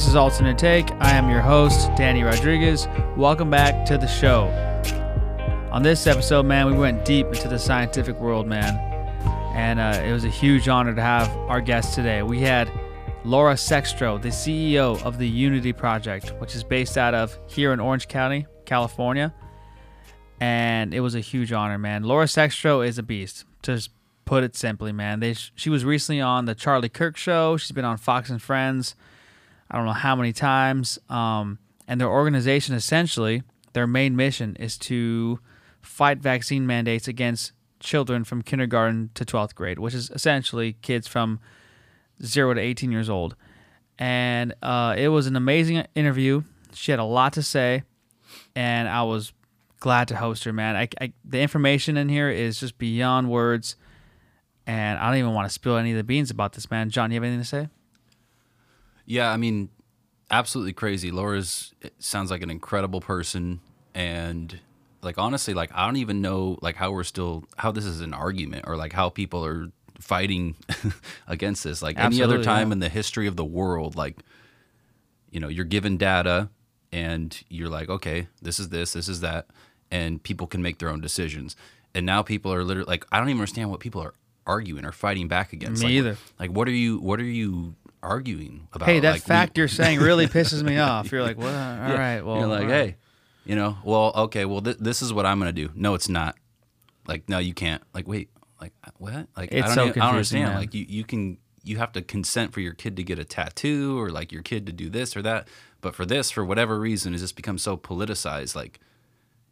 This is Alternate Take. I am your host, Danny Rodriguez. Welcome back to the show. On this episode, man, we went deep into the scientific world, man. And uh, it was a huge honor to have our guest today. We had Laura Sextro, the CEO of the Unity Project, which is based out of here in Orange County, California. And it was a huge honor, man. Laura Sextro is a beast. Just put it simply, man. They she was recently on the Charlie Kirk show. She's been on Fox and Friends. I don't know how many times. Um, and their organization essentially, their main mission is to fight vaccine mandates against children from kindergarten to 12th grade, which is essentially kids from 0 to 18 years old. And uh, it was an amazing interview. She had a lot to say, and I was glad to host her, man. I, I, the information in here is just beyond words and I don't even want to spill any of the beans about this, man. John, you have anything to say? Yeah, I mean, absolutely crazy. Laura's eh, sounds like an incredible person, and like honestly, like I don't even know like how we're still how this is an argument or like how people are fighting against this. Like Absolutely, any other time yeah. in the history of the world, like you know, you're given data and you're like, okay, this is this, this is that, and people can make their own decisions. And now people are literally like, I don't even understand what people are arguing or fighting back against. Me like, either. Like, what are you? What are you arguing about? Hey, that like, fact we, you're saying really pisses me off. You're like, well, all yeah. right, well, you're like, right. hey, you know, well, okay, well, th- this is what I'm gonna do. No, it's not. Like, no, you can't. Like, wait, like uh, what? Like, it's I don't, so even, I don't understand. Man. Like, you you can you have to consent for your kid to get a tattoo or like your kid to do this or that. But for this, for whatever reason, it just becomes so politicized. Like,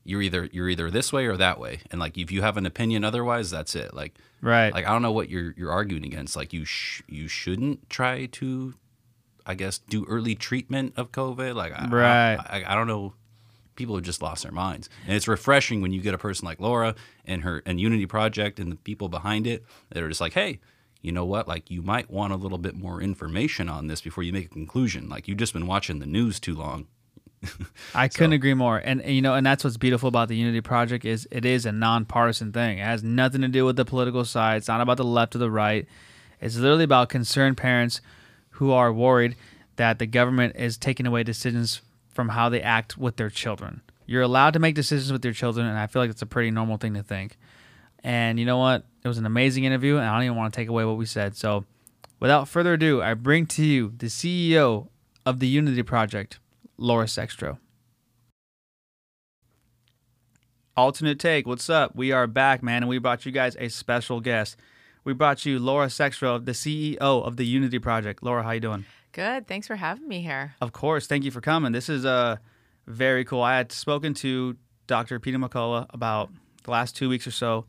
you're either you're either this way or that way. And like if you have an opinion otherwise that's it. Like right. like i don't know what you're you're arguing against. Like you sh- you shouldn't try to i guess do early treatment of covid. Like I, right. I, I, I, don't know. People have just lost their minds. And it's refreshing when you get a person like laura and her and unity project and the people behind it that are just like hey you know what? Like you might want a little bit more information on this before you make a conclusion. Like you've just been watching the news too long I couldn't agree more. And you know, and that's what's beautiful about the Unity Project is it is a nonpartisan thing. It has nothing to do with the political side. It's not about the left or the right. It's literally about concerned parents who are worried that the government is taking away decisions from how they act with their children. You're allowed to make decisions with your children, and I feel like it's a pretty normal thing to think. And you know what? It was an amazing interview, and I don't even want to take away what we said. So, without further ado, I bring to you the CEO of the Unity Project, Laura Sextro. Alternate take, what's up? We are back, man, and we brought you guys a special guest. We brought you Laura Sextro, the CEO of the Unity Project. Laura, how you doing? Good. Thanks for having me here. Of course. Thank you for coming. This is uh, very cool. I had spoken to Dr. Peter McCullough about the last two weeks or so,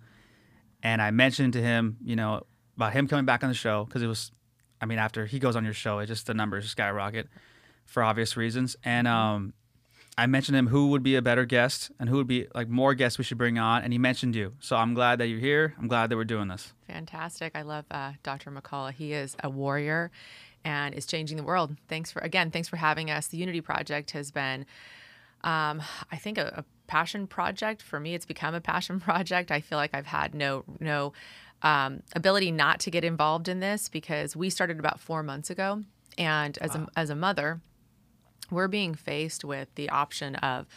and I mentioned to him, you know, about him coming back on the show because it was, I mean, after he goes on your show, it just the numbers skyrocket for obvious reasons. And um, I mentioned him who would be a better guest and who would be like more guests we should bring on, and he mentioned you. So I'm glad that you're here. I'm glad that we're doing this. Fantastic. I love uh, Dr. McCullough. He is a warrior and is changing the world. Thanks for again. Thanks for having us. The Unity Project has been, um, I think, a, a passion project for me. It's become a passion project. I feel like I've had no no um, ability not to get involved in this because we started about four months ago, and as wow. a as a mother we're being faced with the option of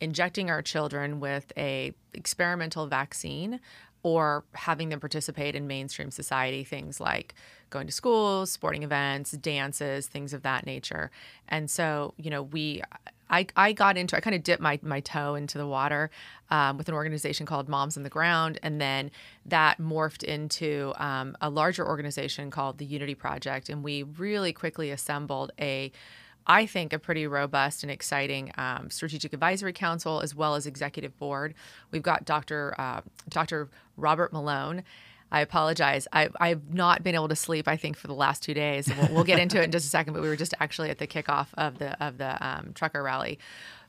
injecting our children with a experimental vaccine or having them participate in mainstream society things like going to schools sporting events dances things of that nature. And so you know we I, I got into I kind of dipped my, my toe into the water um, with an organization called Moms on the Ground, and then that morphed into um, a larger organization called the Unity Project, and we really quickly assembled a I think, a pretty robust and exciting um, strategic advisory council as well as executive board. We've got Dr. Uh, Dr. Robert Malone. I apologize. I, I've not been able to sleep. I think for the last two days. We'll, we'll get into it in just a second. But we were just actually at the kickoff of the of the um, trucker rally.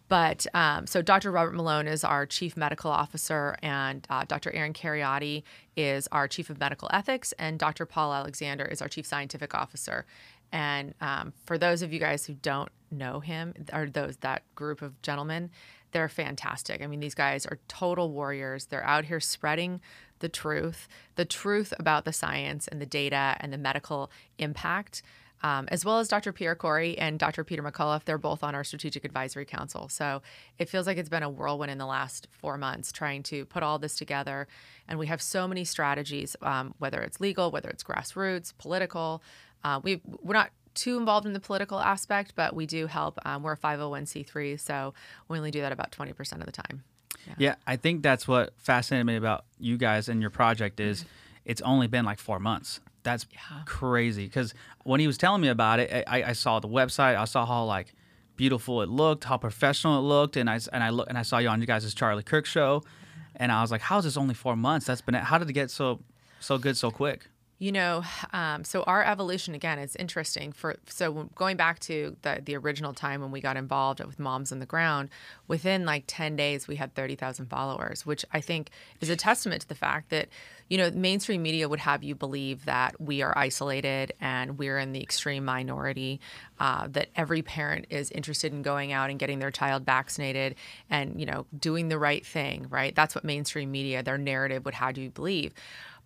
But um, so Dr. Robert Malone is our chief medical officer, and uh, Dr. Aaron Kheriaty is our chief of medical ethics, and Dr. Paul Alexander is our chief scientific officer. And um, for those of you guys who don't know him, or those that group of gentlemen, they're fantastic. I mean, these guys are total warriors. They're out here spreading the truth, the truth about the science and the data and the medical impact um, as well as Dr. Pierre Kory and Dr. Peter McCullough. They're both on our Strategic Advisory Council. So it feels like it's been a whirlwind in the last four months trying to put all this together. And we have so many strategies, um, whether it's legal, whether it's grassroots, political. Uh, we we're not too involved in the political aspect, but we do help. Um, we're a 501c3, so we only do that about 20% of the time. Yeah. yeah, I think that's what fascinated me about you guys and your project is it's only been like four months. That's yeah. crazy. Because when he was telling me about it, I, I, saw the website. I saw how like beautiful it looked, how professional it looked, and I and I look and I saw you on you guys' Charlie Kirk show, and I was like, how is this only four months? That's been how did it get so so good so quick? You know, um, so our evolution again is interesting. For so going back to the the original time when we got involved with Moms on the Ground, within like ten days we had thirty thousand followers, which I think is a testament to the fact that you know mainstream media would have you believe that we are isolated and we're in the extreme minority, uh, that every parent is interested in going out and getting their child vaccinated and you know doing the right thing. Right? That's what mainstream media, their narrative would have you believe,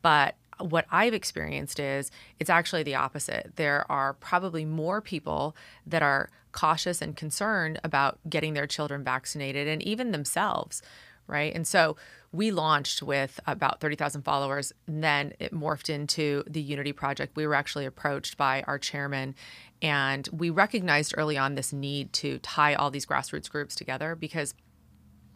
but what I've experienced is it's actually the opposite. There are probably more people that are cautious and concerned about getting their children vaccinated and even themselves, right? And so we launched with about 30,000 followers, and then it morphed into the Unity Project. We were actually approached by our chairman, and we recognized early on this need to tie all these grassroots groups together because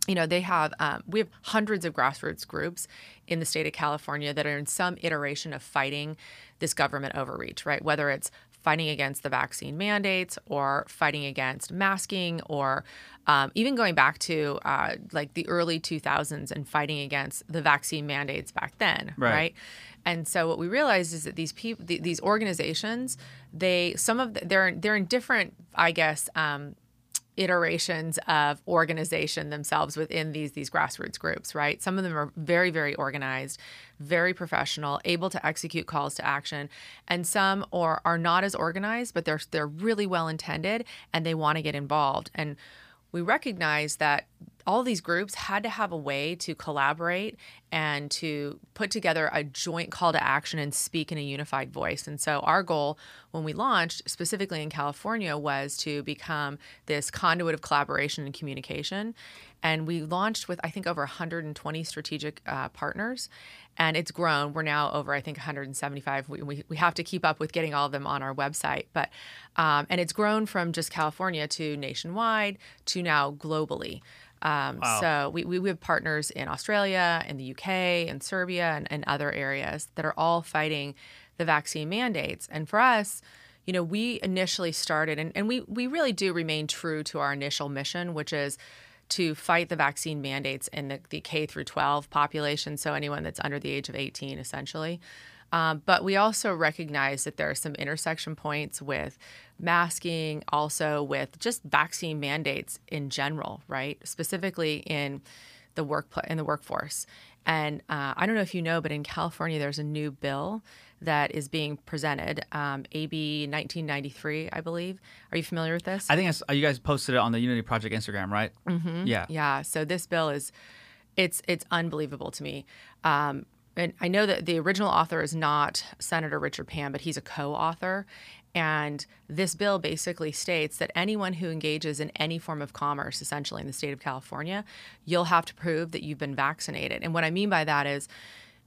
you know they have um, we have hundreds of grassroots groups in the state of california that are in some iteration of fighting this government overreach right whether it's fighting against the vaccine mandates or fighting against masking or um, even going back to uh, like the early 2000s and fighting against the vaccine mandates back then right, right? and so what we realized is that these people th- these organizations they some of the, they're they're in different i guess um, iterations of organization themselves within these these grassroots groups right? Some of them are very very organized very professional able to execute calls to action. And some are are not as organized but they're they're really well intended and they want to get involved. And we recognize that all these groups had to have a way to collaborate and to put together a joint call to action and speak in a unified voice. And so, our goal when we launched, specifically in California, was to become this conduit of collaboration and communication. And we launched with, I think, over 120 strategic uh, partners. And it's grown. We're now over, I think, 175. We, we, we have to keep up with getting all of them on our website. But, um, and it's grown from just California to nationwide to now globally. Um, wow. So we, we have partners in Australia, in the UK, in Serbia, and, and other areas that are all fighting the vaccine mandates. And for us, you know, we initially started, and, and we, we really do remain true to our initial mission, which is to fight the vaccine mandates in the, the K through 12 population, so anyone that's under the age of 18, essentially. Um, but we also recognize that there are some intersection points with masking, also with just vaccine mandates in general, right? Specifically in the work in the workforce. And uh, I don't know if you know, but in California, there's a new bill that is being presented, um, AB 1993, I believe. Are you familiar with this? I think you guys posted it on the Unity Project Instagram, right? Mm-hmm. Yeah. Yeah. So this bill is, it's it's unbelievable to me. Um, and I know that the original author is not Senator Richard Pan, but he's a co-author. And this bill basically states that anyone who engages in any form of commerce, essentially in the state of California, you'll have to prove that you've been vaccinated. And what I mean by that is,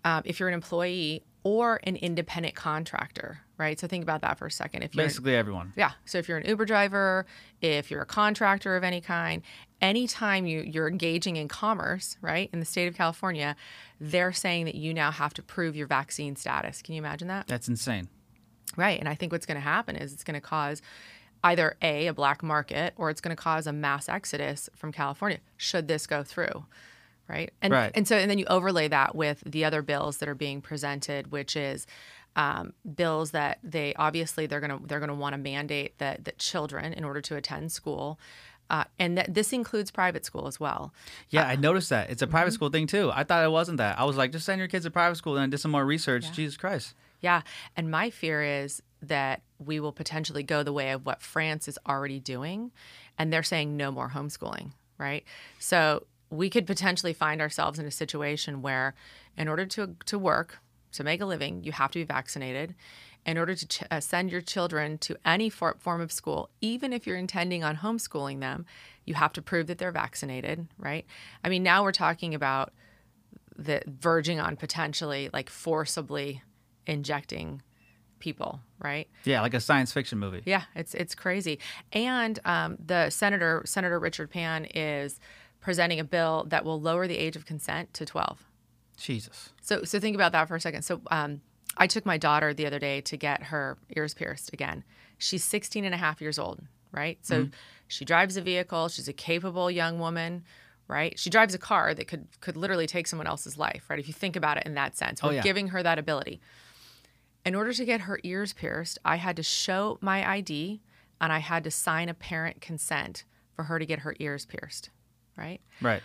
um, if you're an employee or an independent contractor, right? So think about that for a second. If basically an, everyone, yeah. So if you're an Uber driver, if you're a contractor of any kind, anytime you you're engaging in commerce, right, in the state of California, they're saying that you now have to prove your vaccine status. Can you imagine that? That's insane. Right. And I think what's going to happen is it's going to cause either A, a black market, or it's going to cause a mass exodus from California should this go through. Right. And, right. and so, and then you overlay that with the other bills that are being presented, which is um, bills that they obviously they're going to they're to want to mandate that that children in order to attend school uh, and that this includes private school as well. Yeah, uh, I noticed that. It's a private mm-hmm. school thing too. I thought it wasn't that. I was like, just send your kids to private school. And I did some more research. Yeah. Jesus Christ. Yeah. And my fear is that we will potentially go the way of what France is already doing. And they're saying no more homeschooling, right? So we could potentially find ourselves in a situation where, in order to, to work, to make a living, you have to be vaccinated. in order to ch- uh, send your children to any for- form of school, even if you're intending on homeschooling them, you have to prove that they're vaccinated, right? I mean, now we're talking about the verging on potentially like forcibly injecting people, right? Yeah, like a science fiction movie. Yeah, it's it's crazy. And um, the senator, Senator Richard Pan, is presenting a bill that will lower the age of consent to 12. Jesus. So so think about that for a second. So um, I took my daughter the other day to get her ears pierced again. She's 16 and a half years old, right? So she drives a vehicle. She's a capable young woman, right? She drives a car that could could literally take someone else's life, right? If you think about it in that sense, we're yeah. giving her that ability. In order to get her ears pierced, I had to show my ID and I had to sign a parent consent for her to get her ears pierced, right? Right.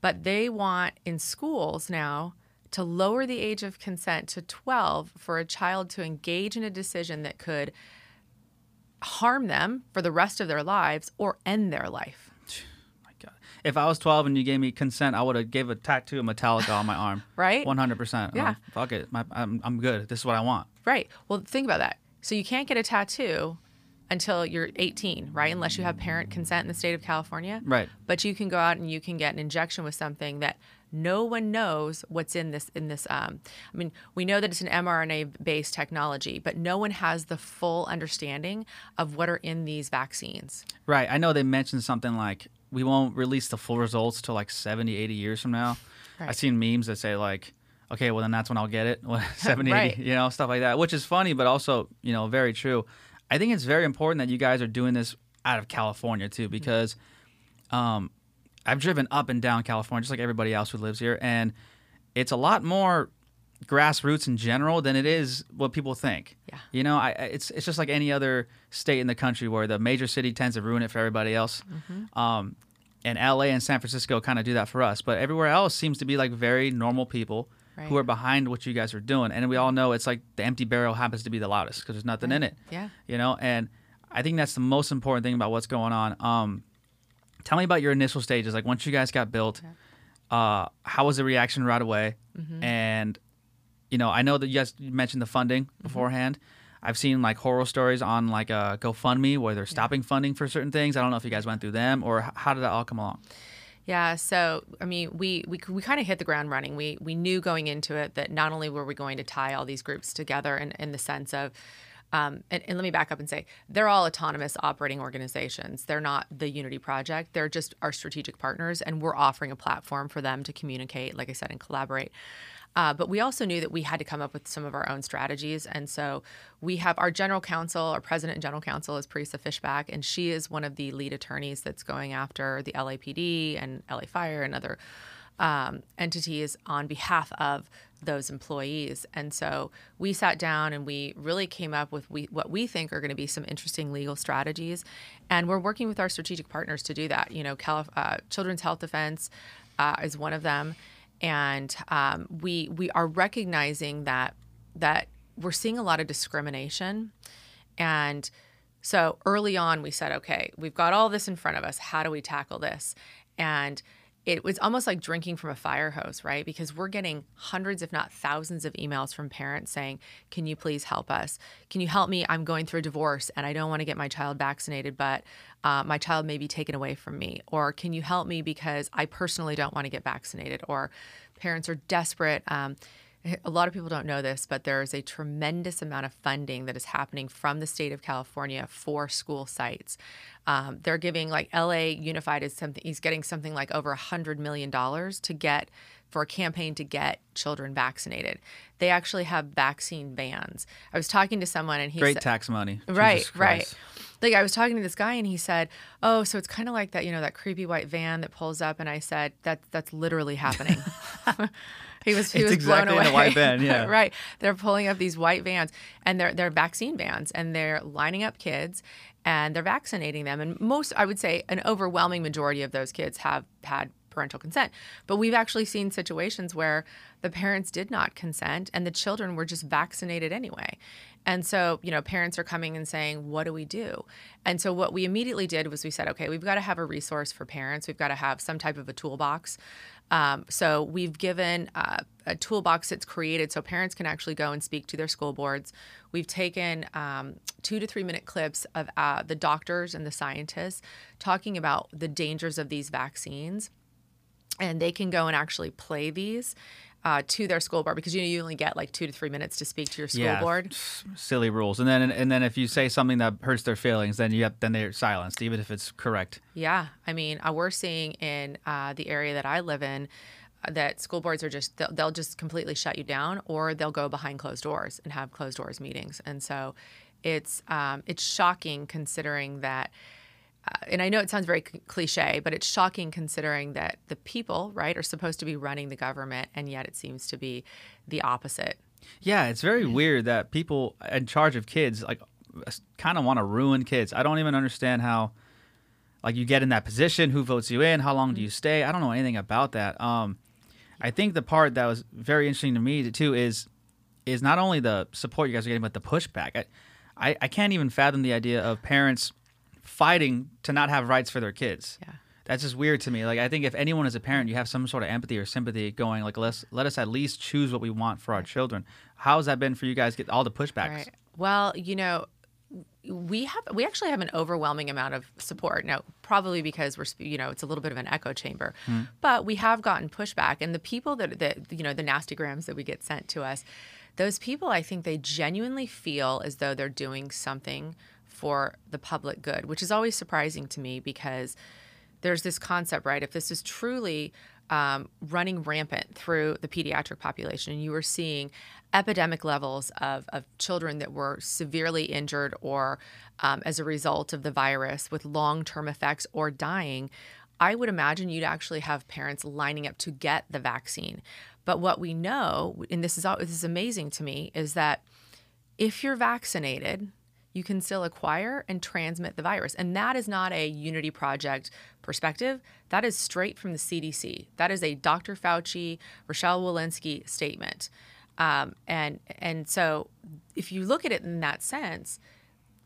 But they want in schools now to lower the age of consent to 12 for a child to engage in a decision that could harm them for the rest of their lives or end their life. My God. If I was 12 and you gave me consent, I would have gave a tattoo of Metallica on my arm. Right? 100%. Yeah. Oh, fuck it. My, I'm, I'm good. This is what I want. Right. Well, think about that. So you can't get a tattoo until you're 18, right? Unless you have parent consent in the state of California. Right. But you can go out and you can get an injection with something that no one knows what's in this in this um, I mean, we know that it's an mRNA based technology, but no one has the full understanding of what are in these vaccines. Right. I know they mentioned something like we won't release the full results till like 70, 80 years from now. Right. I've seen memes that say like, okay, well then that's when I'll get it. 70, Right. 80, you know, stuff like that, which is funny, but also, you know, very true. I think it's very important that you guys are doing this out of California too, because um, I've driven up and down California just like everybody else who lives here, and it's a lot more grassroots in general than it is what people think. Yeah. You know, I, it's it's just like any other state in the country where the major city tends to ruin it for everybody else. Um, and LA and San Francisco kind of do that for us, but everywhere else seems to be like very normal people who are behind what you guys are doing. And we all know it's like the empty barrel happens to be the loudest because there's nothing in it. Yeah. You know, and I think that's the most important thing about what's going on. Um, tell me about your initial stages. Like once you guys got built, uh, how was the reaction right away? Mm-hmm. And you know, I know that you guys mentioned the funding Mm-hmm. beforehand. I've seen like horror stories on like uh, GoFundMe where they're stopping funding for certain things. I don't know if you guys went through them or how did that all come along? Yeah, so I mean, we we, we kind of hit the ground running. We we knew going into it that not only were we going to tie all these groups together in, in the sense of, um, and, and let me back up and say they're all autonomous operating organizations. They're not the Unity Project. They're just our strategic partners, and we're offering a platform for them to communicate, like I said, and collaborate. Uh, but we also knew that we had to come up with some of our own strategies. And so we have our general counsel, our president and general counsel is Parisa Fishback, and she is one of the lead attorneys that's going after the LAPD and LA Fire and other um, entities on behalf of those employees. And so we sat down and we really came up with we, what we think are going to be some interesting legal strategies. And we're working with our strategic partners to do that. You know, Calif- uh, Children's Health Defense uh, is one of them and um, we we are recognizing that that we're seeing a lot of discrimination and so early on we said okay we've got all this in front of us how do we tackle this and it was almost like drinking from a fire hose right? Because we're getting hundreds if not thousands of emails from parents saying can you please help us? Can you help me? I'm going through a divorce and i don't want to get my child vaccinated but uh, my child may be taken away from me. Or can you help me because i personally don't want to get vaccinated? Or parents are desperate um, a lot of people don't know this, but there is a tremendous amount of funding that is happening from the state of California for school sites. Um, they're giving like LA Unified is something. He's getting something like over a hundred million dollars to get for a campaign to get children vaccinated. They actually have vaccine bans. I was talking to someone and he Great said, tax money. Right, right. Like I was talking to this guy and he said, "Oh, so it's kind of like that, you know, that creepy white van that pulls up." And I said, "That that's literally happening." he was he It's was exactly blown in away. a white van, yeah. right. They're pulling up these white vans and they're they're vaccine vans and they're lining up kids and they're vaccinating them. And most, I would say, an overwhelming majority of those kids have had parental consent. But we've actually seen situations where the parents did not consent and the children were just vaccinated anyway. And so, you know, parents are coming and saying, what do we do? And so, what we immediately did was we said, okay, we've got to have a resource for parents. We've got to have some type of a toolbox Um, so we've given uh, a toolbox that's created so parents can actually go and speak to their school boards. We've taken um, two to three minute clips of uh, the doctors and the scientists talking about the dangers of these vaccines, and they can go and actually play these. Uh, to their school board because you know you only get like two to three minutes to speak to your school Yeah, board. Silly rules. And then and then if you say something that hurts their feelings, then you have, then they're silenced, even if it's correct. Yeah, I mean, uh, we're seeing in uh, the area that I live in uh, that school boards are just they'll, they'll just completely shut you down, or they'll go behind closed doors and have closed doors meetings, and so it's um, it's shocking considering that. Uh, and I know it sounds very cliche, but it's shocking considering that the people, right, are supposed to be running the government, and yet it seems to be the opposite. Yeah, it's very weird that people in charge of kids like kind of want to ruin kids. I don't even understand how like you get in that position, who votes you in, how long do you stay? I don't know anything about that. Um I think the part that was very interesting to me too is is not only the support you guys are getting, but the pushback. I, I, I can't even fathom the idea of parents fighting to not have rights for their kids. Yeah. That's just weird to me. Like I think if anyone is a parent, you have some sort of empathy or sympathy going like let's let us at least choose what we want for our children. How has that been for you guys get all the pushbacks? Right. Well, you know, we have we actually have an overwhelming amount of support now probably because we're you know it's a little bit of an echo chamber hmm. but we have gotten pushback and the people that that you know the nasty grams that we get sent to us those people i think they genuinely feel as though they're doing something for the public good which is always surprising to me because there's this concept, right? If this is truly um, running rampant through the pediatric population, and you were seeing epidemic levels of, of children that were severely injured or um, as a result of the virus with long term effects or dying, I would imagine you'd actually have parents lining up to get the vaccine. But what we know, and this is this is amazing to me, is that if you're vaccinated, you can still acquire and transmit the virus. And that is not a Unity Project perspective. That is straight from the CDC. That is a Dr. Fauci, Rochelle Walensky statement. Um, and and so if you look at it in that sense,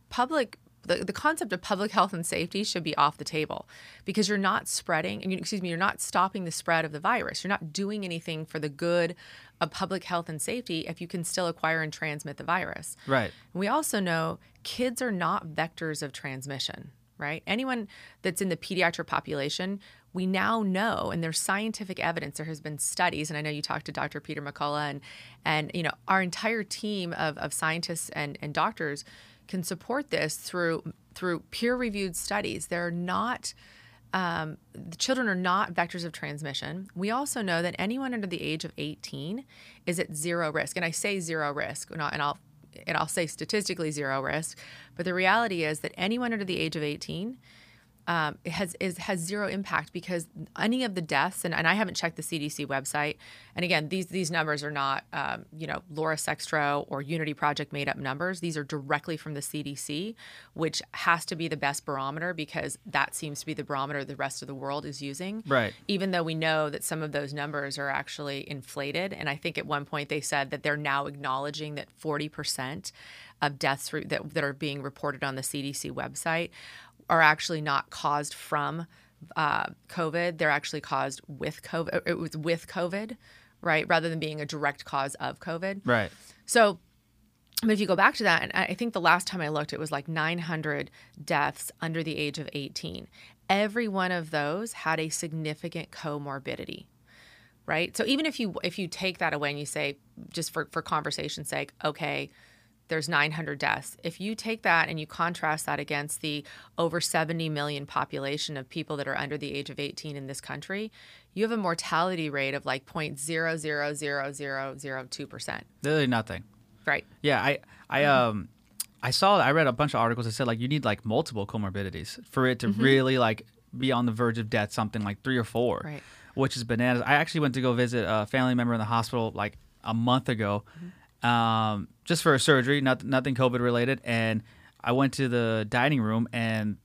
public the, the concept of public health and safety should be off the table because you're not spreading excuse me you're not stopping the spread of the virus you're not doing anything for the good of public health and safety if you can still acquire and transmit the virus Right. we also know kids are not vectors of transmission, right? Anyone that's in the pediatric population, we now know, and there's scientific evidence. There has been studies, and I know you talked to Dr. Peter McCullough, and and you know our entire team of, of scientists and, and doctors can support this through through peer-reviewed studies. They're not um, the children are not vectors of transmission. We also know that anyone under the age of 18 is at zero risk, and I say zero risk, and I'll, and I'll and I'll say statistically zero risk, but the reality is that anyone under the age of 18 um, has is has zero impact because any of the deaths and, and I haven't checked the CDC website and again these these numbers are not um, you know Laura Sextro or Unity Project made up numbers these are directly from the CDC which has to be the best barometer because that seems to be the barometer the rest of the world is using Right. even though we know that some of those numbers are actually inflated. And I think at one point they said that they're now acknowledging that 40% of deaths that, that are being reported on the CDC website are actually not caused from uh, COVID. They're actually caused with COVID. It was with COVID, right? Rather than being a direct cause of COVID. Right. So, but if you go back to that, and I think the last time I looked, it was like 900 deaths under the age of 18. Every one of those had a significant comorbidity, right? So even if you if you take that away and you say, just for for conversation's sake, okay, there's 900 deaths. If you take that and you contrast that against the over 70 million population of people that are under the age of 18 in this country, you have a mortality rate of like 0.00002%. Literally nothing. Right. Yeah, I I um I saw I read a bunch of articles that said like you need like multiple comorbidities for it to Mm-hmm. really like be on the verge of death, something like three or four. Right. Which is bananas. I actually went to go visit a family member in the hospital like a month ago, Mm-hmm. Um, just for a surgery, not, nothing COVID related. And I went to the dining room and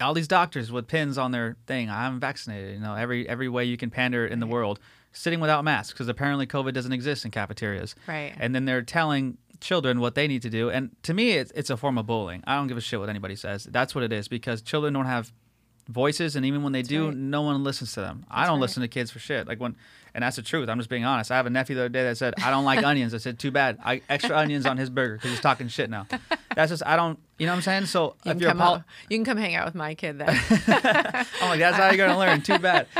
all these doctors with pins on their thing. I'm vaccinated. You know, every every way you can pander in the world, sitting without masks because apparently COVID doesn't exist in cafeterias. Right. And then they're telling children what they need to do. And to me, it's, it's a form of bullying. I don't give a shit what anybody says. That's what it is because children don't have voices, and even when they do, right. no one listens to them. I don't right. listen to kids for shit. Like when, and that's the truth. I'm just being honest. I have a nephew the other day that said, "I don't like onions." I said, "Too bad. I extra onions on his burger because he's talking shit now." That's just I don't. You know what I'm saying? So You if can, you're a come out- you can come hang out with my kid then. I'm like, that's how you're gonna learn. Too bad.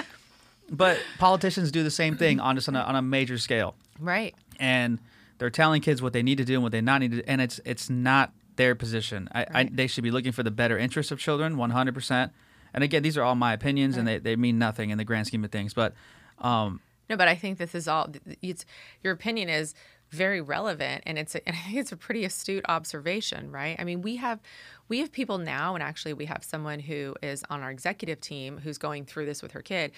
But politicians do the same thing on just on a, on a major scale, right. and they're telling kids what they need to do and what they not need to, do, and it's it's not their position. I, I they should be looking for the better interests of children, 100. percent And again, these are all my opinions, and they, they mean nothing in the grand scheme of things. But um, No, but I think this is all. It's your opinion is very relevant, and it's a, and I think it's a pretty astute observation, right? I mean, we have we have people now, and actually, we have someone who is on our executive team who's going through this with her kid.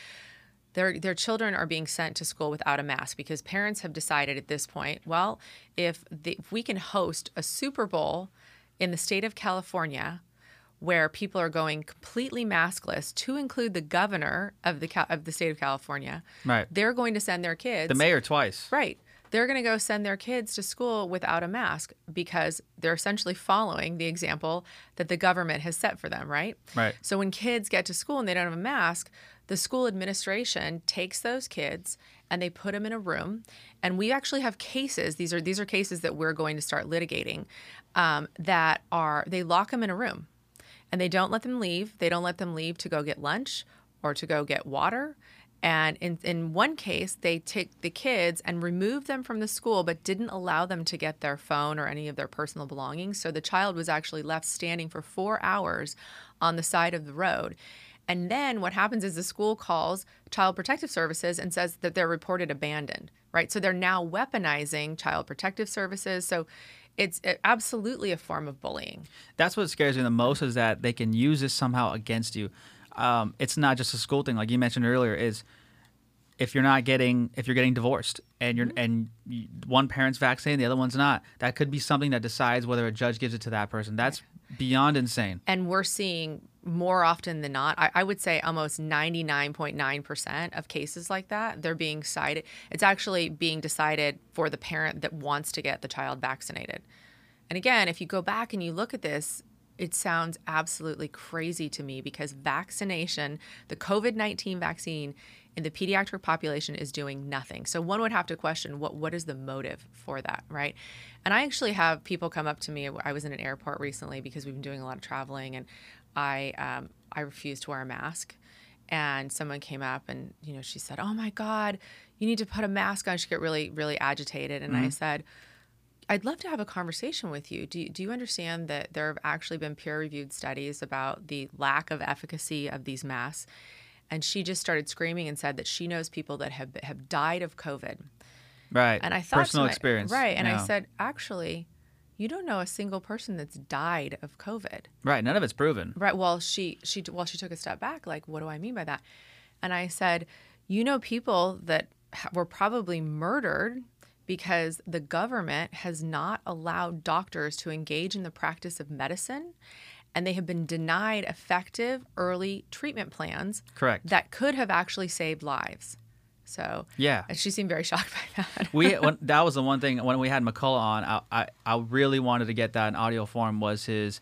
Their, their children are being sent to school without a mask because parents have decided at this point, well, if, the, if we can host a Super Bowl in the state of California where people are going completely maskless, to include the governor of the of the state of California, Right. they're going to send their kids the mayor twice. Right. They're going to go send their kids to school without a mask because they're essentially following the example that the government has set for them, right? Right. So when kids get to school and they don't have a mask, the school administration takes those kids and they put them in a room. And we actually have cases. These are these are cases that we're going to start litigating. Um, that are they lock them in a room, and they don't let them leave. They don't let them leave to go get lunch or to go get water. And in, in one case, they take the kids and remove them from the school, but didn't allow them to get their phone or any of their personal belongings. So the child was actually left standing for four hours on the side of the road. And then what happens is the school calls Child Protective Services and says that they're reported abandoned, right? So they're now weaponizing Child Protective Services. So it's uh, absolutely a form of bullying. That's what scares me the most is that they can use this somehow against you. Um, it's not just a school thing, like you mentioned earlier. Is if you're not getting if you're getting divorced and you're and you, one parent's vaccinated, the other one's not, that could be something that decides whether a judge gives it to that person. That's beyond insane. and we're seeing more often than not I, I would say almost 99.9% of cases like that they're being cited it's actually being decided for the parent that wants to get the child vaccinated and again if you go back and you look at this it sounds absolutely crazy to me because vaccination the covid-19 vaccine in the pediatric population is doing nothing. So one would have to question what what is the motive for that, right? And I actually have people come up to me. I was in an airport recently because we've been doing a lot of traveling, and I um, I refused to wear a mask. And someone came up and you know she said, "Oh my God, you need to put a mask on." She got really really agitated, and I said. I'd love to have a conversation with you. Do, you. do you understand that there have actually been peer reviewed studies about the lack of efficacy of these masks? And she just started screaming and said that she knows people that have have died of COVID. Right. And I thought personal my- experience. right? And I said, actually, you don't know a single person that's died of COVID. right. None of it's proven. Right. Well, she she well she took a step back. Like, what do I mean by that? And I said, you know, people that were probably murdered because the government has not allowed doctors to engage in the practice of medicine, and they have been denied effective early treatment plans Correct. that could have actually saved lives. So Yeah. and she seemed very shocked by that. we when, that was the one thing when we had McCullough on. I, I I really wanted to get that in audio form was his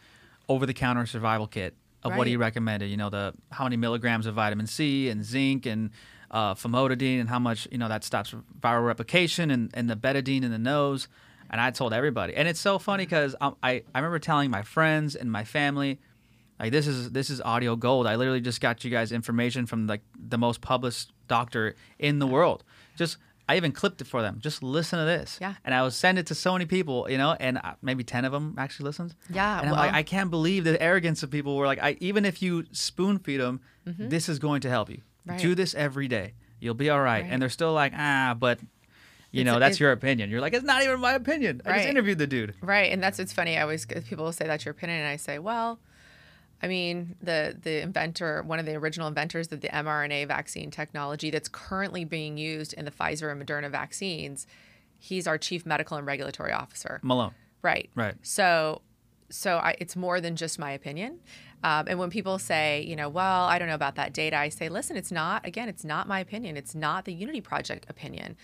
over the counter survival kit of what he Right. recommended. You know the how many milligrams of vitamin C and zinc and uh, famotidine and how much you know that stops viral replication and, and the betadine in the nose. And I told everybody, and it's so funny because I, I I remember telling my friends and my family. Like this is this is audio gold. I literally just got you guys information from like the most published doctor in the world. Just I even clipped it for them. Just listen to this. Yeah. And I would send it to so many people, you know, and uh, maybe ten of them actually listened. Yeah, And I'm like, I can't believe the arrogance of people. Were like, I even if you spoon feed them, this is going to help you. Mm-hmm. Right. Do this every day. You'll be all right. Right. And they're still like, ah, but. You It's- know, that's your opinion. You're like, it's not even my opinion. I just interviewed the dude. Right, and that's what's funny. I always people will say that's your opinion, and I say, well, I mean, the the inventor, one of the original inventors of the mRNA vaccine technology that's currently being used in the Pfizer and Moderna vaccines, he's our chief medical and regulatory officer. Malone. Right. Right. So, so I, it's more than just my opinion. Um, and when people say, you know, well, I don't know about that data, I say, listen, it's not. Again, it's not my opinion. It's not the Unity Project opinion.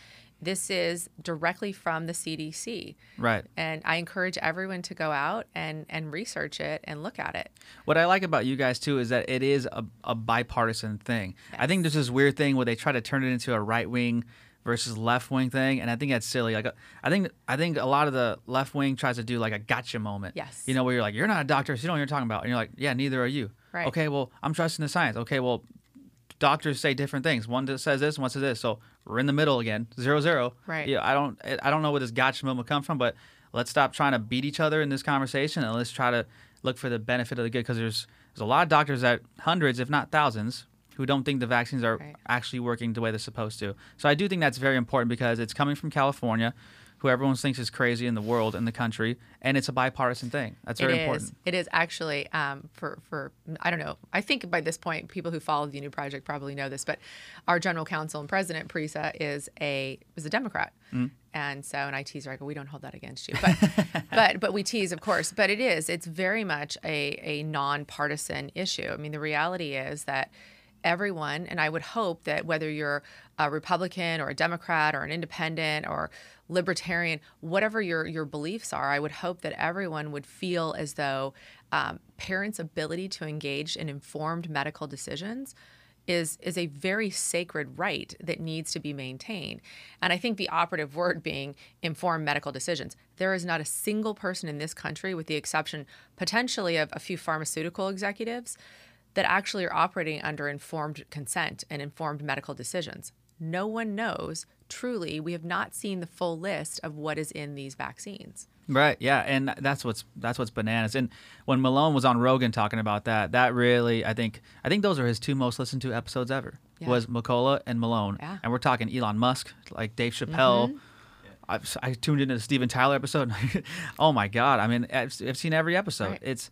This is directly from the CDC. Right. And I encourage everyone to go out and, and research it and look at it. What I like about you guys too is that it is a, a bipartisan thing. I think there's this weird thing where they try to turn it into a right wing versus left wing thing, and I think that's silly. Like, uh, I think I think a lot of the left wing tries to do like a gotcha moment. Yes. You know, where you're like, you're not a doctor, so you know what you're talking about, and you're like, yeah, neither are you. Right. Okay, well, I'm trusting the science. Okay, well, doctors say different things. One says this, one says this. So we're in the middle again, zero zero. Right. Yeah, I don't I don't know where this gotcha moment come from, but let's stop trying to beat each other in this conversation and let's try to look for the benefit of the good because there's there's a lot of doctors that hundreds, if not thousands, who don't think the vaccines are Right. actually working the way they're supposed to. So I do think that's very important because it's coming from California, who everyone thinks is crazy in the world in the country, and it's a bipartisan thing. That's very It is. important. It is actually um, for for I don't know. I think by this point, people who follow the Unity Project probably know this, but our general counsel and president Parisa is a is a Democrat, Mm. and so and I tease her. I go, we don't hold that against you, but but but we tease, of course. But it is. It's very much a a nonpartisan issue. I mean, the reality is that everyone, and I would hope that whether you're a Republican or a Democrat or an independent or libertarian, whatever your your beliefs are, I would hope that everyone would feel as though um, parents' ability to engage in informed medical decisions is is a very sacred right that needs to be maintained. And I think the operative word being informed medical decisions. There is not a single person in this country, with the exception potentially of a few pharmaceutical executives, that actually are operating under informed consent and informed medical decisions. No one knows truly. We have not seen the full list of what is in these vaccines. Right. Yeah, and that's what's that's what's bananas. And when Malone was on Rogan talking about that, that really I think I think those are his two most listened to episodes ever. Yeah. Was McCullough and Malone. Yeah. And we're talking Elon Musk, like Dave Chappelle. I've, I tuned into the Steven Tyler episode. oh my god! I mean, I've, I've seen every episode. Right. It's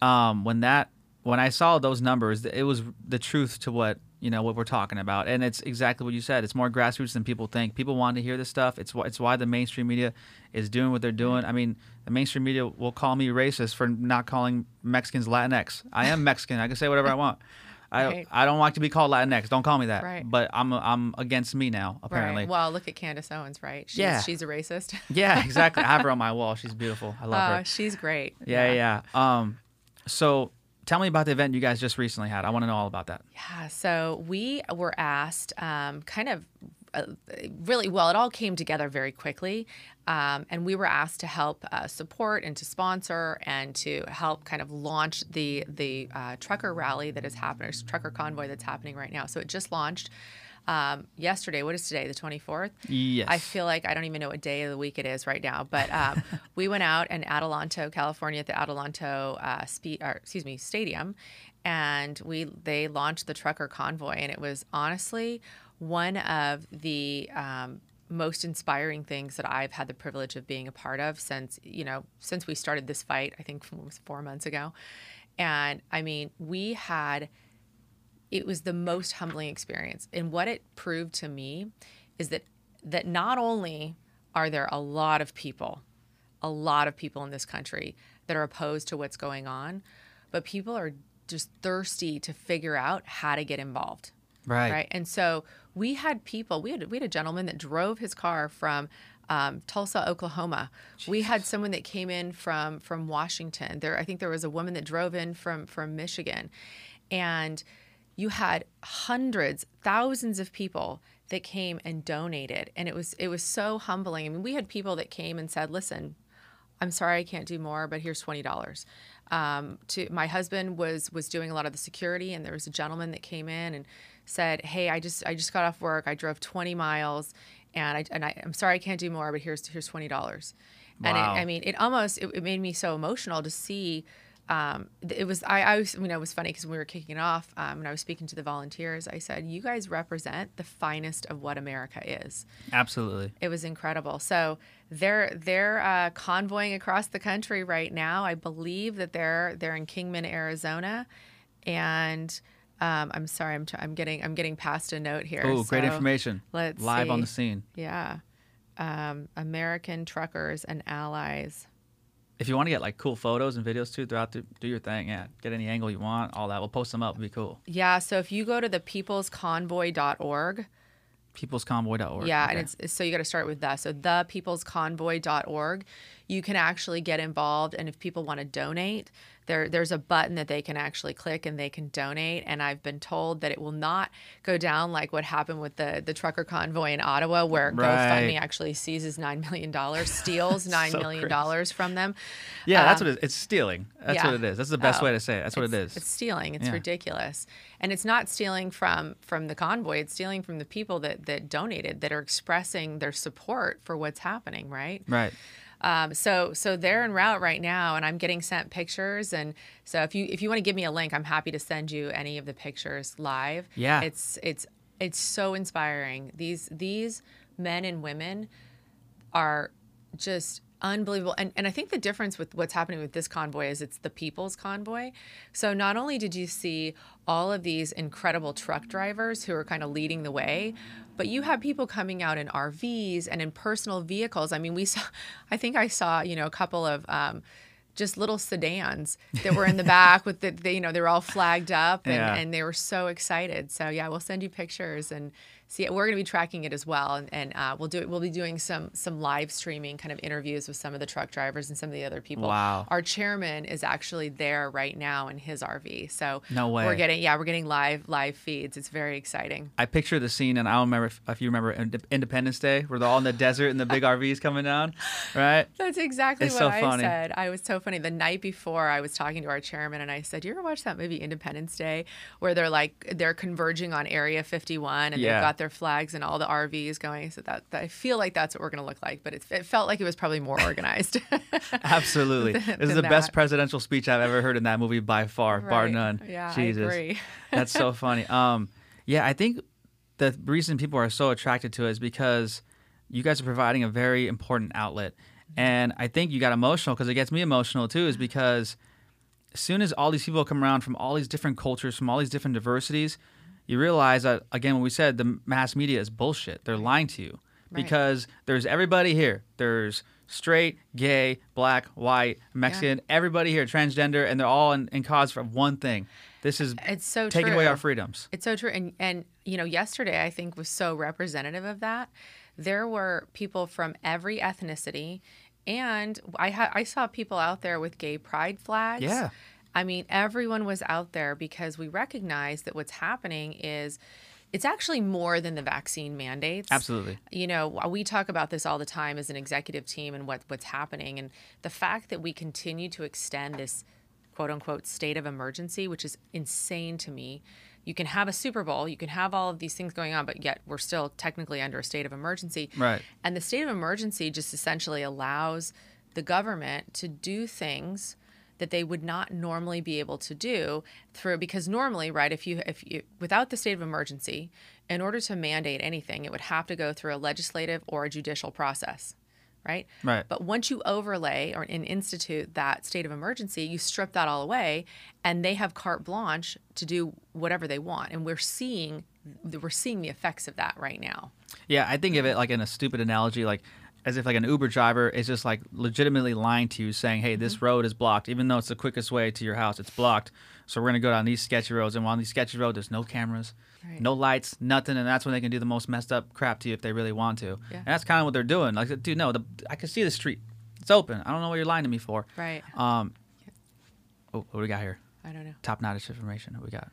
um, when that when I saw those numbers, it was the truth to what you know what we're talking about, and it's exactly what you said. It's more grassroots than people think. People want to hear this stuff. It's why it's why the mainstream media is doing what they're doing. I mean, the mainstream media will call me racist for not calling Mexicans Latinx. I am Mexican. I can say whatever I want. I Right. I don't like to be called Latinx. Don't call me that. Right. But I'm I'm against me now apparently. Right. Well, look at Candace Owens, right? She's, Yeah. She's a racist. Yeah, exactly. I have her on my wall. She's beautiful. I love Uh, her. she's great. Yeah, yeah. Um, so tell me about the event you guys just recently had. I want to know all about that. Yeah, so we were asked um, kind of uh, really well, it all came together very quickly. Um, and we were asked to help uh, support and to sponsor and to help kind of launch the, the uh, trucker rally that is happening, trucker convoy that's happening right now. So it just launched. Um, yesterday, what is today? The 24th? Yes. I feel like I don't even know what day of the week it is right now, but um, we went out in Adelanto, California, at the Adelanto uh, spe- or, excuse me stadium, and we they launched the trucker convoy, and it was honestly one of the um, most inspiring things that I've had the privilege of being a part of since you know since we started this fight. I think it was four months ago, and I mean we had it was the most humbling experience. And what it proved to me is that that not only are there a lot of people, a lot of people in this country that are opposed to what's going on, but people are just thirsty to figure out how to get involved. Right. Right. And so we had people, we had we had a gentleman that drove his car from um, Tulsa, Oklahoma. We had someone that came in from from Washington. There, I think there was a woman that drove in from from Michigan, and you had hundreds, thousands of people that came and donated, and it was it was so humbling. I mean, we had people that came and said, "Listen, I'm sorry I can't do more, but here's twenty dollars." Um, to my husband was was doing a lot of the security, and there was a gentleman that came in and said, "Hey, I just I just got off work. I drove 20 miles, and I and I, I'm sorry I can't do more, but here's here's twenty dollars." And it, I mean, it almost it, it made me so emotional to see. Um, it was I, I was, you know it was funny because when we were kicking it off, um, and I was speaking to the volunteers, I said, "You guys represent the finest of what America is." Absolutely. It was incredible. So they're they're uh, convoying across the country right now. I believe that they're they're in Kingman, Arizona, and um, I'm sorry, I'm, t- I'm getting I'm getting past a note here. Oh, great information. Let's Live on the scene. Yeah, um, American truckers and allies. If you want to get like cool photos and videos too throughout, the, do your thing. Yeah. Get any angle you want. All that. We'll post them up. It'll be cool. Yeah, so if you go to the peoplesconvoy.org, Peoplesconvoy.org. Yeah, Okay. and it's so you got to start with that. So thepeoplesconvoy.org. You can actually get involved, and if people want to donate, there there's a button that they can actually click and they can donate. And I've been told that it will not go down like what happened with the the trucker convoy in Ottawa, where Right. GoFundMe actually seizes nine million dollars, steals nine So million dollars from them. yeah, that's Um, what it is. It's stealing. That's yeah. what it is. That's the best Oh, way to say it. That's what it's- It's stealing. It's Yeah. ridiculous, and it's not stealing from from the convoy. It's stealing from the people that that donated, that are expressing their support for what's happening. Right. right. Um, so so they're en route right now, and I'm getting sent pictures. And so if you if you want to give me a link, I'm happy to send you any of the pictures live. Yeah. It's it's it's so inspiring. These these men and women are just unbelievable. And and I think the difference with what's happening with this convoy is it's the people's convoy. So not only did you see all of these incredible truck drivers who are kind of leading the way, but you have people coming out in RVs and in personal vehicles. I mean, we saw I think I saw, you know, a couple of um just little sedans that were in the back with the, they, you know, they were all flagged up and, Yeah. and they were so excited. So yeah, we'll send you pictures and see. We're going to be tracking it as well, and, and uh, we'll do it. We'll be doing some some live streaming kind of interviews with some of the truck drivers and some of the other people. Wow. Our chairman is actually there right now in his RV. So No way. We're getting yeah, we're getting live live feeds. It's very exciting. I picture the scene, and I don't remember if, if you remember Independence Day, where they're all in the desert and the big RVs coming down, right? That's exactly It's what so I funny. said. I was so funny. The night before, I was talking to our chairman, and I said, "You ever watch that movie Independence Day, where they're like they're converging on Area 51, and Yeah. they've got their flags and all the RVs going?" So that, that I feel like that's what we're going to look like, but it, it felt like it was probably more organized. Absolutely. This is the best presidential speech I've ever heard in that movie by far, bar none. Yeah, I Jesus. agree. That's so funny. Um, yeah, I think the reason people are so attracted to it is because you guys are providing a very important outlet. And I think you got emotional because it gets me emotional too, is because as soon as all these people come around from all these different cultures, from all these different diversities, you realize that, again, when we said, the mass media is bullshit. They're lying to you Right. because there's everybody here. There's straight, gay, black, white, Mexican, everybody here, transgender, and they're all in, in cause for one thing. This is It's so taking true. away our freedoms. It's so true. And and you know, yesterday I think was so representative of that. There were people from every ethnicity, and I ha- I saw people out there with gay pride flags. Yeah. I mean, everyone was out there because we recognize that what's happening is it's actually more than the vaccine mandates. Absolutely. You know, we talk about this all the time as an executive team and what what's happening and the fact that we continue to extend this quote unquote state of emergency, which is insane to me. You can have a Super Bowl, you can have all of these things going on, but yet we're still technically under a state of emergency. Right. And the state of emergency just essentially allows the government to do things that they would not normally be able to do through because normally right if you if you without the state of emergency in order to mandate anything it would have to go through a legislative or a judicial process right? Right. but once you overlay or and institute that state of emergency you strip that all away and they have carte blanche to do whatever they want. And we're seeing we're seeing the effects of that right now. Yeah, I think of it like in a stupid analogy, like as if like an Uber driver is just like legitimately lying to you, saying, "Hey, Mm-hmm. this road is blocked, even though it's the quickest way to your house. It's blocked. So we're gonna go down these sketchy roads, and while on these sketchy roads, there's no cameras, Right. no lights, nothing, and that's when they can do the most messed up crap to you if they really want to. Yeah. And that's kind of what they're doing. Like, dude, no, the, I can see the street. It's open. I don't know what you're lying to me for. right Um. Oh, what do we got here? i don't know Top notch information. What we got?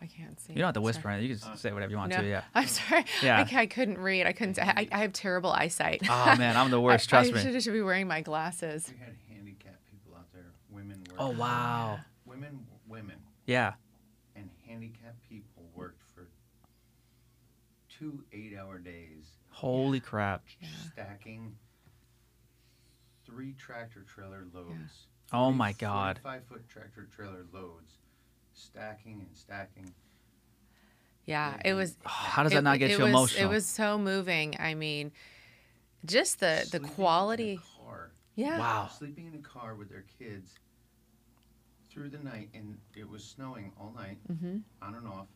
I can't see You don't have to Sorry. whisper. it. You can just say whatever you want No, to. Yeah. I'm sorry. Yeah. I couldn't read. I couldn't. I, I have terrible eyesight. Oh man, I'm the worst. I, Trust I me. should, should be wearing my glasses. We had handicapped people out there, women worked. Oh wow. Women, women, Yeah. and handicapped people worked for two eight-hour days, Holy crap. Yeah. stacking three tractor trailer loads. Oh Three my God. Five foot tractor trailer loads, stacking and stacking. Yeah, it was. How does it- that not get it you was, emotional? It was so moving. I mean, just the the Sleeping in a quality. car, Yeah. Wow. sleeping in a car with their kids through the night, and it was snowing all night, hmm on and off,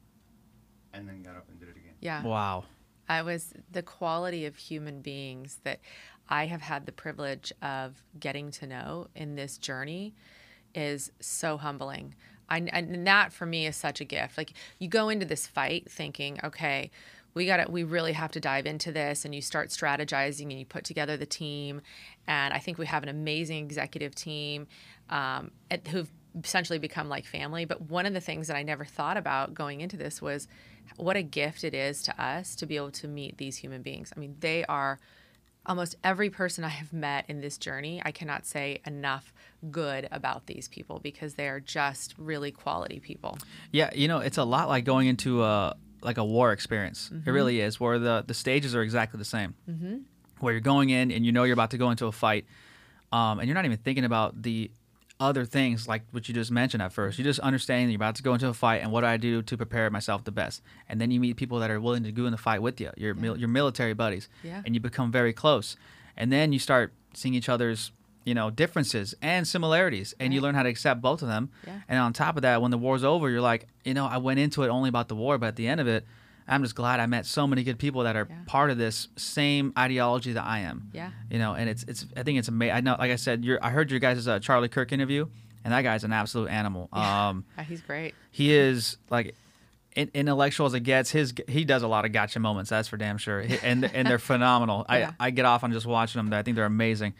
and then got up and did it again. Yeah. Wow. I was the quality of human beings that I have had the privilege of getting to know in this journey is so humbling. I, and that for me is such a gift. Like you go into this fight thinking, okay, we got to we really have to dive into this and you start strategizing and you put together the team and i think we have an amazing executive team um, at, who've essentially become like family but one of the things that i never thought about going into this was what a gift it is to us to be able to meet these human beings i mean they are almost every person I have met in this journey, I cannot say enough good about these people because they are just really quality people. Yeah, you know, it's a lot like going into a like a war experience. Mm-hmm. It really is, where the the stages are exactly the same. Mm-hmm. Where you're going in and you know you're about to go into a fight, um, and you're not even thinking about the other things like what you just mentioned at first. You just understand you're about to go into a fight and what do I do to prepare myself the best. And then you meet people that are willing to go in the fight with you, your mil- your military buddies, Yeah. and you become very close. And then you start seeing each other's you know differences and similarities, and you learn how to accept both of them. Yeah. And on top of that, when the war's over, you're like, you know, I went into it only about the war, but at the end of it, I'm just glad I met so many good people that are Yeah. part of this same ideology that I am. Yeah. You know, and it's it's I think it's amazing. I know, like I said, I heard your guys' uh, Charlie Kirk interview, and that guy's an absolute animal. Um, Yeah, he's great. he is like in, intellectual as it gets. His he does a lot of gotcha moments. That's for damn sure. And and they're phenomenal. Yeah. I I get off on just watching them. I think they're amazing.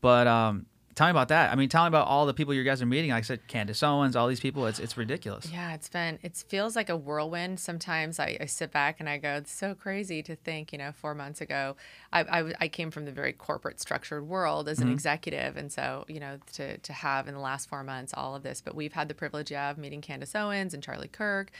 But um, tell me about that. I mean, tell me about all the people you guys are meeting. Like I said, Candace Owens, all these people. It's it's ridiculous. Yeah, it's been, it feels like a whirlwind. Sometimes I, I sit back and I go, it's so crazy to think, you know, four months ago, I, I, I came from the very corporate structured world as an executive. And so, you know, to, to have in the last four months all of this, but we've had the privilege of meeting Candace Owens and Charlie Kirk.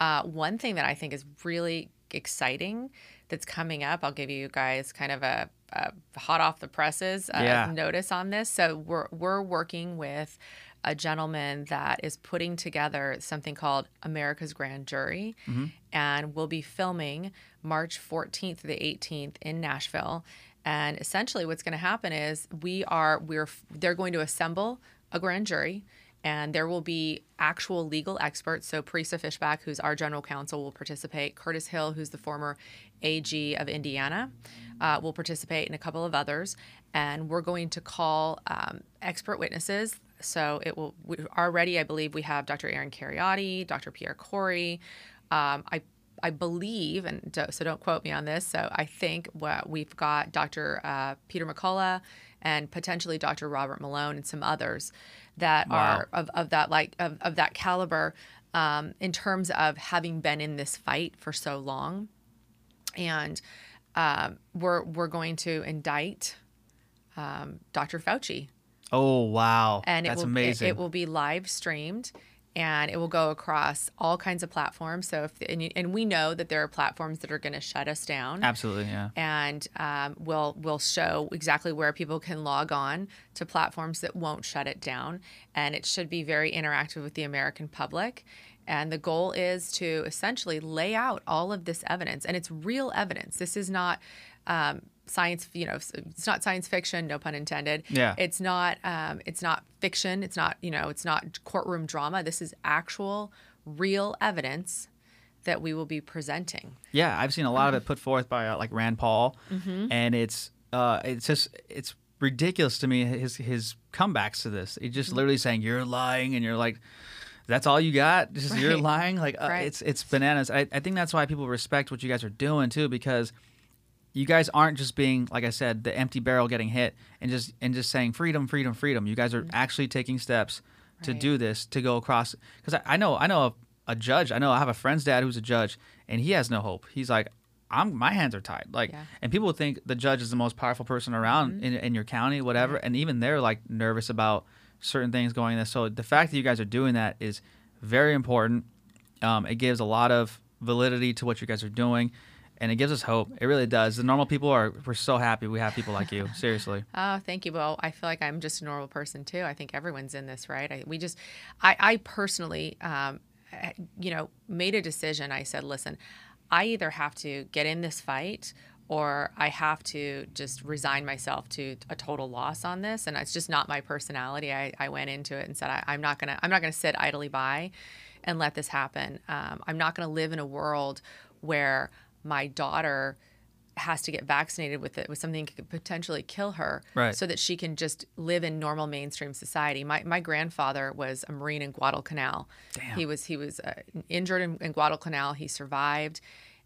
Uh, one thing that I think is really exciting that's coming up, I'll give you guys kind of a, a hot off the presses uh, Yeah. notice on this. So we're we're working with a gentleman that is putting together something called America's Grand Jury, and we'll be filming March 14th to the 18th in Nashville. And essentially, what's going to happen is we are we're they're going to assemble a grand jury. And there will be actual legal experts. So, Parisa Fishback, who's our general counsel, will participate. Curtis Hill, who's the former AG of Indiana, uh, will participate, and a couple of others. And we're going to call um, expert witnesses. So it will we, already, I believe, we have Dr. Aaron Kheriaty, Dr. Pierre Kory. Um, I I believe, and do, so don't quote me on this. So I think what we've got Dr. Uh, Peter McCullough and potentially Dr. Robert Malone and some others that Wow. are of, of that like of, of that caliber um, in terms of having been in this fight for so long and um, we're we're going to indict um, Dr. Fauci, Oh wow, and that's it will amazing. It, it will be live streamed, and it will go across all kinds of platforms. So if and, you- and we know that there are platforms that are going to shut us down, Absolutely, yeah. and um, we'll we'll show exactly where people can log on to platforms that won't shut it down, and it should be very interactive with the American public. And the goal is to essentially lay out all of this evidence, and it's real evidence. This is not um, science, you know, it's not science fiction, no pun intended. Yeah. It's not um, it's not fiction. It's not you know it's not courtroom drama. This is actual, real evidence that we will be presenting. Yeah, I've seen a lot of it put forth by uh, like Rand Paul, Mm-hmm. and it's uh, it's just it's ridiculous to me his his comebacks to this. He's Mm-hmm. just literally saying you're lying, and you're like, that's all you got. Just you're lying. Like uh, Right. it's it's bananas. I, I think that's why people respect what you guys are doing too, because you guys aren't just being like I said, the empty barrel getting hit and just and just saying freedom, freedom, freedom. You guys are actually taking steps to Mm-hmm. Right. do this to go across. Because I, I know I know a, a judge. I know I have a friend's dad who's a judge, and he has no hope. He's like. I'm my hands are tied. Like, Yeah. and people think the judge is the most powerful person around Mm-hmm. in, in your county, whatever. And even they're like nervous about certain things going this. So the fact that you guys are doing that is very important. Um, it gives a lot of validity to what you guys are doing, and it gives us hope. It really does. The normal people are. We're so happy we have people like you. Seriously. Oh, thank you. Well, I feel like I'm just a normal person too. I think everyone's in this, right? I, we just, I, I personally, um, eh, you know, made a decision. I said, listen, I either have to get in this fight or I have to just resign myself to a total loss on this. And it's just not my personality. I, I went into it and said, I, I'm not gonna, I'm not gonna sit idly by and let this happen. Um, I'm not gonna live in a world where my daughter has to get vaccinated with it with something that could potentially kill her Right. so that she can just live in normal mainstream society my, my grandfather was a marine in guadalcanal Damn. he was he was uh, injured in, in guadalcanal he survived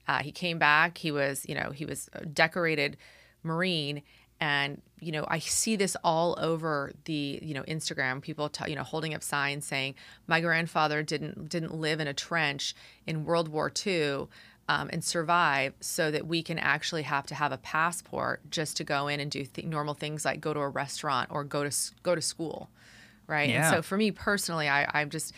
Uh, he came back. He was, you know, he was a decorated Marine, and you know, I see this all over the, you know, Instagram. People, t- you know, holding up signs saying, "My grandfather didn't didn't live in a trench in World War II." Um, and survive so that we can actually have to have a passport just to go in and do th- normal things like go to a restaurant or go to go to school, right? Yeah. And so for me personally, I, I'm just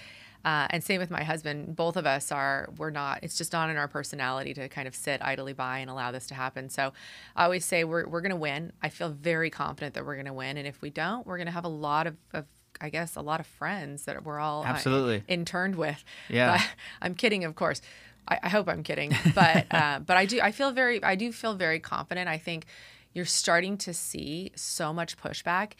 uh, and same with my husband. Both of us are we're not. It's just not in our personality to kind of sit idly by and allow this to happen. So I always say we're we're going to win. I feel very confident that we're going to win, and if we don't, we're going to have a lot of, of I guess a lot of friends that we're all uh, Absolutely. interned with. Yeah. But I'm kidding, of course. I, I hope I'm kidding, but uh, but I do. I feel very. I do feel very confident. I think you're starting to see so much pushback,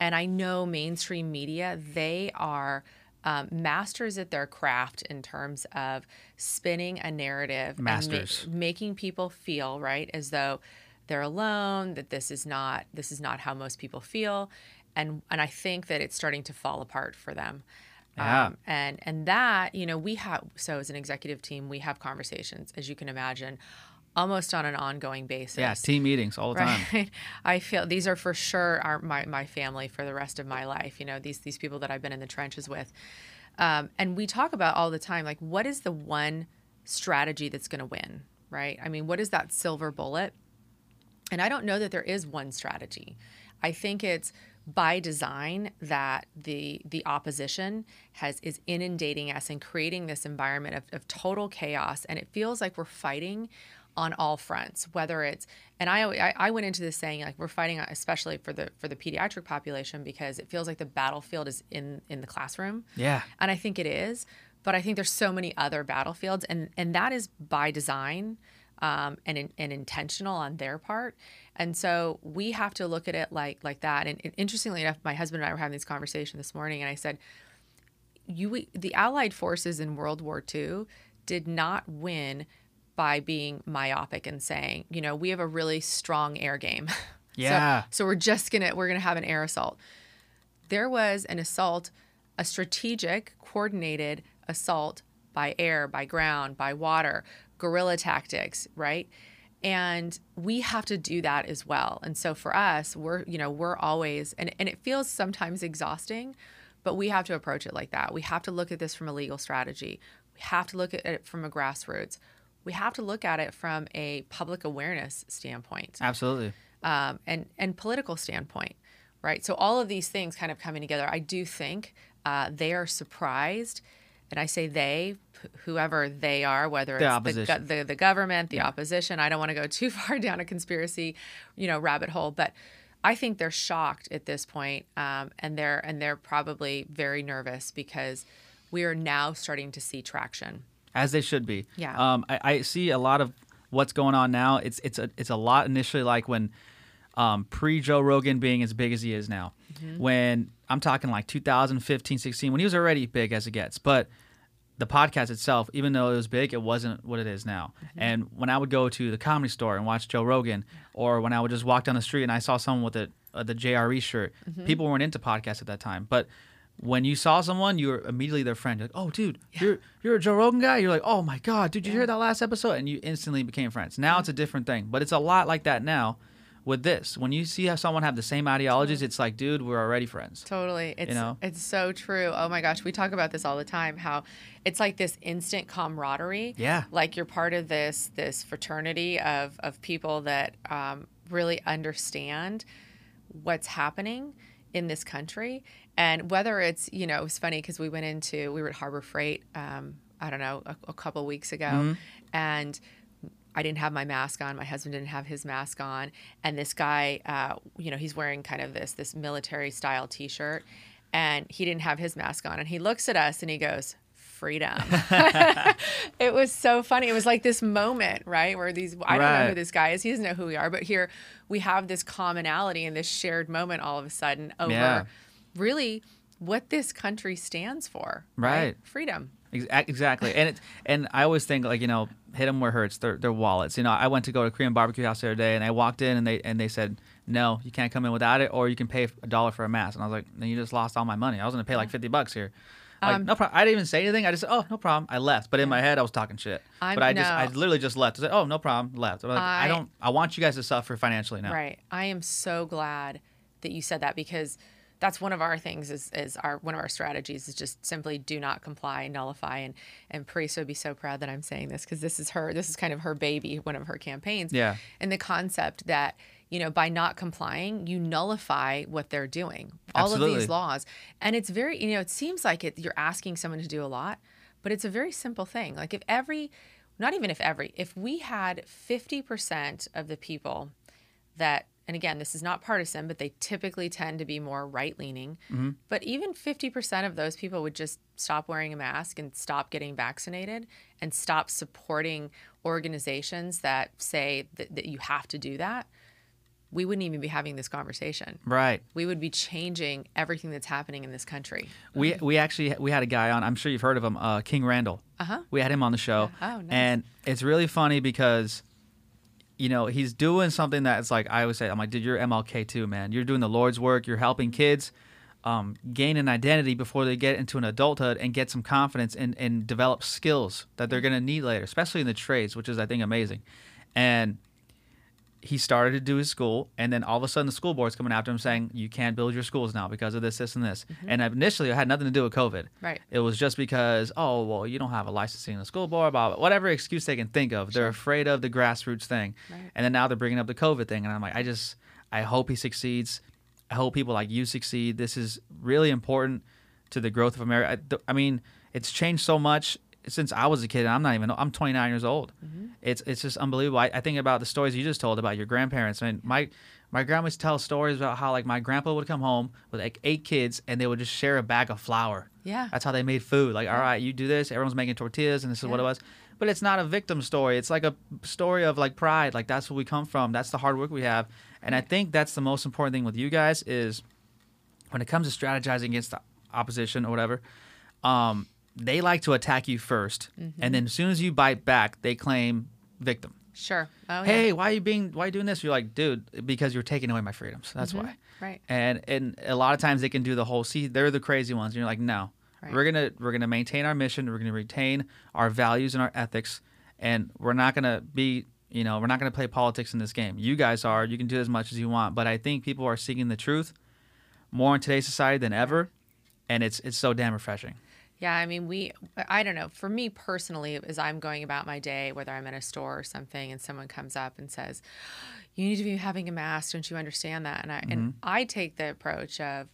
and I know mainstream media. They are. Um, masters at their craft in terms of spinning a narrative Masters. and ma- making people feel right as though they're alone that this is not this is not how most people feel and and I think that it's starting to fall apart for them Yeah. um, and and that you know we have so as an executive team we have conversations as you can imagine almost on an ongoing basis Yeah, team meetings all the time. i feel these are for sure our, my, my family for the rest of my life you know these these people that i've been in the trenches with um, and we talk about all the time like what is the one strategy that's going to win right i mean what is that silver bullet and I don't know that there is one strategy. I think it's by design that the the opposition has is inundating us and creating this environment of, of total chaos. And it feels like we're fighting on all fronts, whether it's and I, I I went into this saying like we're fighting especially for the for the pediatric population because it feels like the battlefield is in in the classroom. Yeah. And I think it is, but I think there's so many other battlefields, and and that is by design um, and in, and intentional on their part. And so we have to look at it like like that. And, and interestingly enough, my husband and I were having this conversation this morning, and I said, "You, the Allied forces in World War II, did not win." By being myopic and saying, you know, we have a really strong air game. So- Yeah. so we're just gonna we're gonna have an air assault there was an assault, a strategic, coordinated assault by air, by ground, by water, guerrilla tactics, right? And we have to do that as well. And so for us, we're, you know, we're always, and, and it feels sometimes exhausting, but we have to approach it like that. We have to look at this from a legal strategy. We have to look at it from a grassroots. We have to look at it from a public awareness standpoint Absolutely. um, and and political standpoint, right? So all of these things kind of coming together. I do think uh, they are surprised, and I say they, whoever they are, whether The it's the, the the government, the opposition. I don't want to go too far down a conspiracy, you know, rabbit hole, but. I think they're shocked at this point, um, and they're and they're probably very nervous because we are now starting to see traction. as they should be. Yeah. Um, I, I see a lot of what's going on now. It's it's a it's a lot initially like when um, pre Joe Rogan being as big as he is now. Mm-hmm. When I'm talking like 2015, 16, when he was already big as it gets, but the podcast itself, even though it was big, it wasn't what it is now. Mm-hmm. And when I would go to the comedy store and watch Joe Rogan, or when I would just walk down the street and I saw someone with a, uh, the JRE shirt, Mm-hmm. people weren't into podcasts at that time. But when you saw someone, you were immediately their friend. You're like, oh, dude, you're you're a Joe Rogan guy. You're like, oh my god, did you hear that last episode? And you instantly became friends. Now it's a different thing, but it's a lot like that now. With this, when you see how someone have the same ideologies, it's like, dude, we're already friends. Totally. It's know? it's so true. Oh my gosh, we talk about this all the time how it's like this instant camaraderie. Yeah. Like you're part of this this fraternity of of people that um, really understand what's happening in this country and whether it's you know it was funny because we went into we were at harbor freight um, i don't know a, a couple weeks ago and I didn't have my mask on. My husband didn't have his mask on, and this guy, uh, you know, he's wearing kind of this this military style T-shirt, and he didn't have his mask on. And he looks at us and he goes, "Freedom." it was so funny. It was like this moment, right, where these I don't know who this guy is. He doesn't know who we are, but here we have this commonality and this shared moment all of a sudden over Yeah. really what this country stands for. Right. Freedom. Ex- Exactly, and it and I always think like you know hit them where it hurts their their wallets. You know, I went to go to a Korean barbecue house the other day, and I walked in and they and they said no, you can't come in without it, or you can pay a dollar for a mask. And I was like, then you just lost all my money. I was gonna pay like fifty bucks here, Like, Um, no problem. I didn't even say anything. I just said, oh, no problem. I left. But in my head, I was talking shit. I'm- but I just. I literally just left. I said, oh, no problem. Left. Like, I, I- don't, I want you guys to suffer financially now. Right. I am so glad that you said that because that's one of our things is, is our one of our strategies is just simply do not comply, and nullify, and and Parisa would be so proud that I'm saying this because this is her this is kind of her baby, one of her campaigns. Yeah. And the concept that you know by not complying, you nullify what they're doing. All of these laws, and it's very you know it seems like it you're asking someone to do a lot, but it's a very simple thing. Like if every not even if every if we had 50% of the people that and again this is not partisan but they typically tend to be more right leaning but even 50% of those people would just stop wearing a mask and stop getting vaccinated and stop supporting organizations that say that, that you have to do that we wouldn't even be having this conversation Right. we would be changing everything that's happening in this country We we actually we had a guy on. I'm sure you've heard of him, uh, King Randall. Uh-huh. We had him on the show. Oh, nice. And it's really funny because, you know, he's doing something that's like I always say. I'm like, dude, you're MLK too, man. You're doing the Lord's work. You're helping kids um, gain an identity before they get into an adulthood and get some confidence and and develop skills that they're gonna need later, especially in the trades, which is I think amazing. And he started to do his school, and then all of a sudden the school board's coming after him saying you can't build your schools now because of this, this, and this. Mm-hmm. And initially, it had nothing to do with COVID. Right. It was just because oh well, you don't have a licensing in the school board, blah, blah whatever excuse they can think of. They're afraid of the grassroots thing, Right. and then now they're bringing up the COVID thing, and I'm like, I just I hope he succeeds. I hope people like you succeed. This is really important to the growth of America. I, I mean, it's changed so much since I was a kid. and I'm not even. I'm 29 years old. It's it's just unbelievable. I, I think about the stories you just told about your grandparents. I mean, my my grandma used to tell stories about how like my grandpa would come home with like eight kids and they would just share a bag of flour. Yeah. That's how they made food. Like, all right, you do this. Everyone's making tortillas, and this is what it was. But it's not a victim story. It's like a story of like pride. Like that's where we come from. That's the hard work we have. And I think that's the most important thing with you guys is when it comes to strategizing against the opposition or whatever. Um, they like to attack you 1st Mm-hmm. and then as soon as you bite back, they claim victim. sure oh Hey, yeah. why are you being? Why are you doing this? You're like, dude, because you're taking away my freedoms. That's Mhm. why. right And and a lot of times they can do the whole. See, they're the crazy ones. And you're like, no, Right. we're gonna we're gonna maintain our mission. We're gonna retain our values and our ethics, and we're not gonna be. You know, we're not going to play politics in this game. You guys are. You can do as much as you want, but I think people are seeking the truth more in today's society than ever, and it's it's so damn refreshing. Yeah, I mean, we, uh, I don't know. For me personally, as I'm going about my day, whether I'm in a store or something, and someone comes up and says, "You need to be having a mask. Don't you understand that?" And I and mm-hmm. I take the approach of,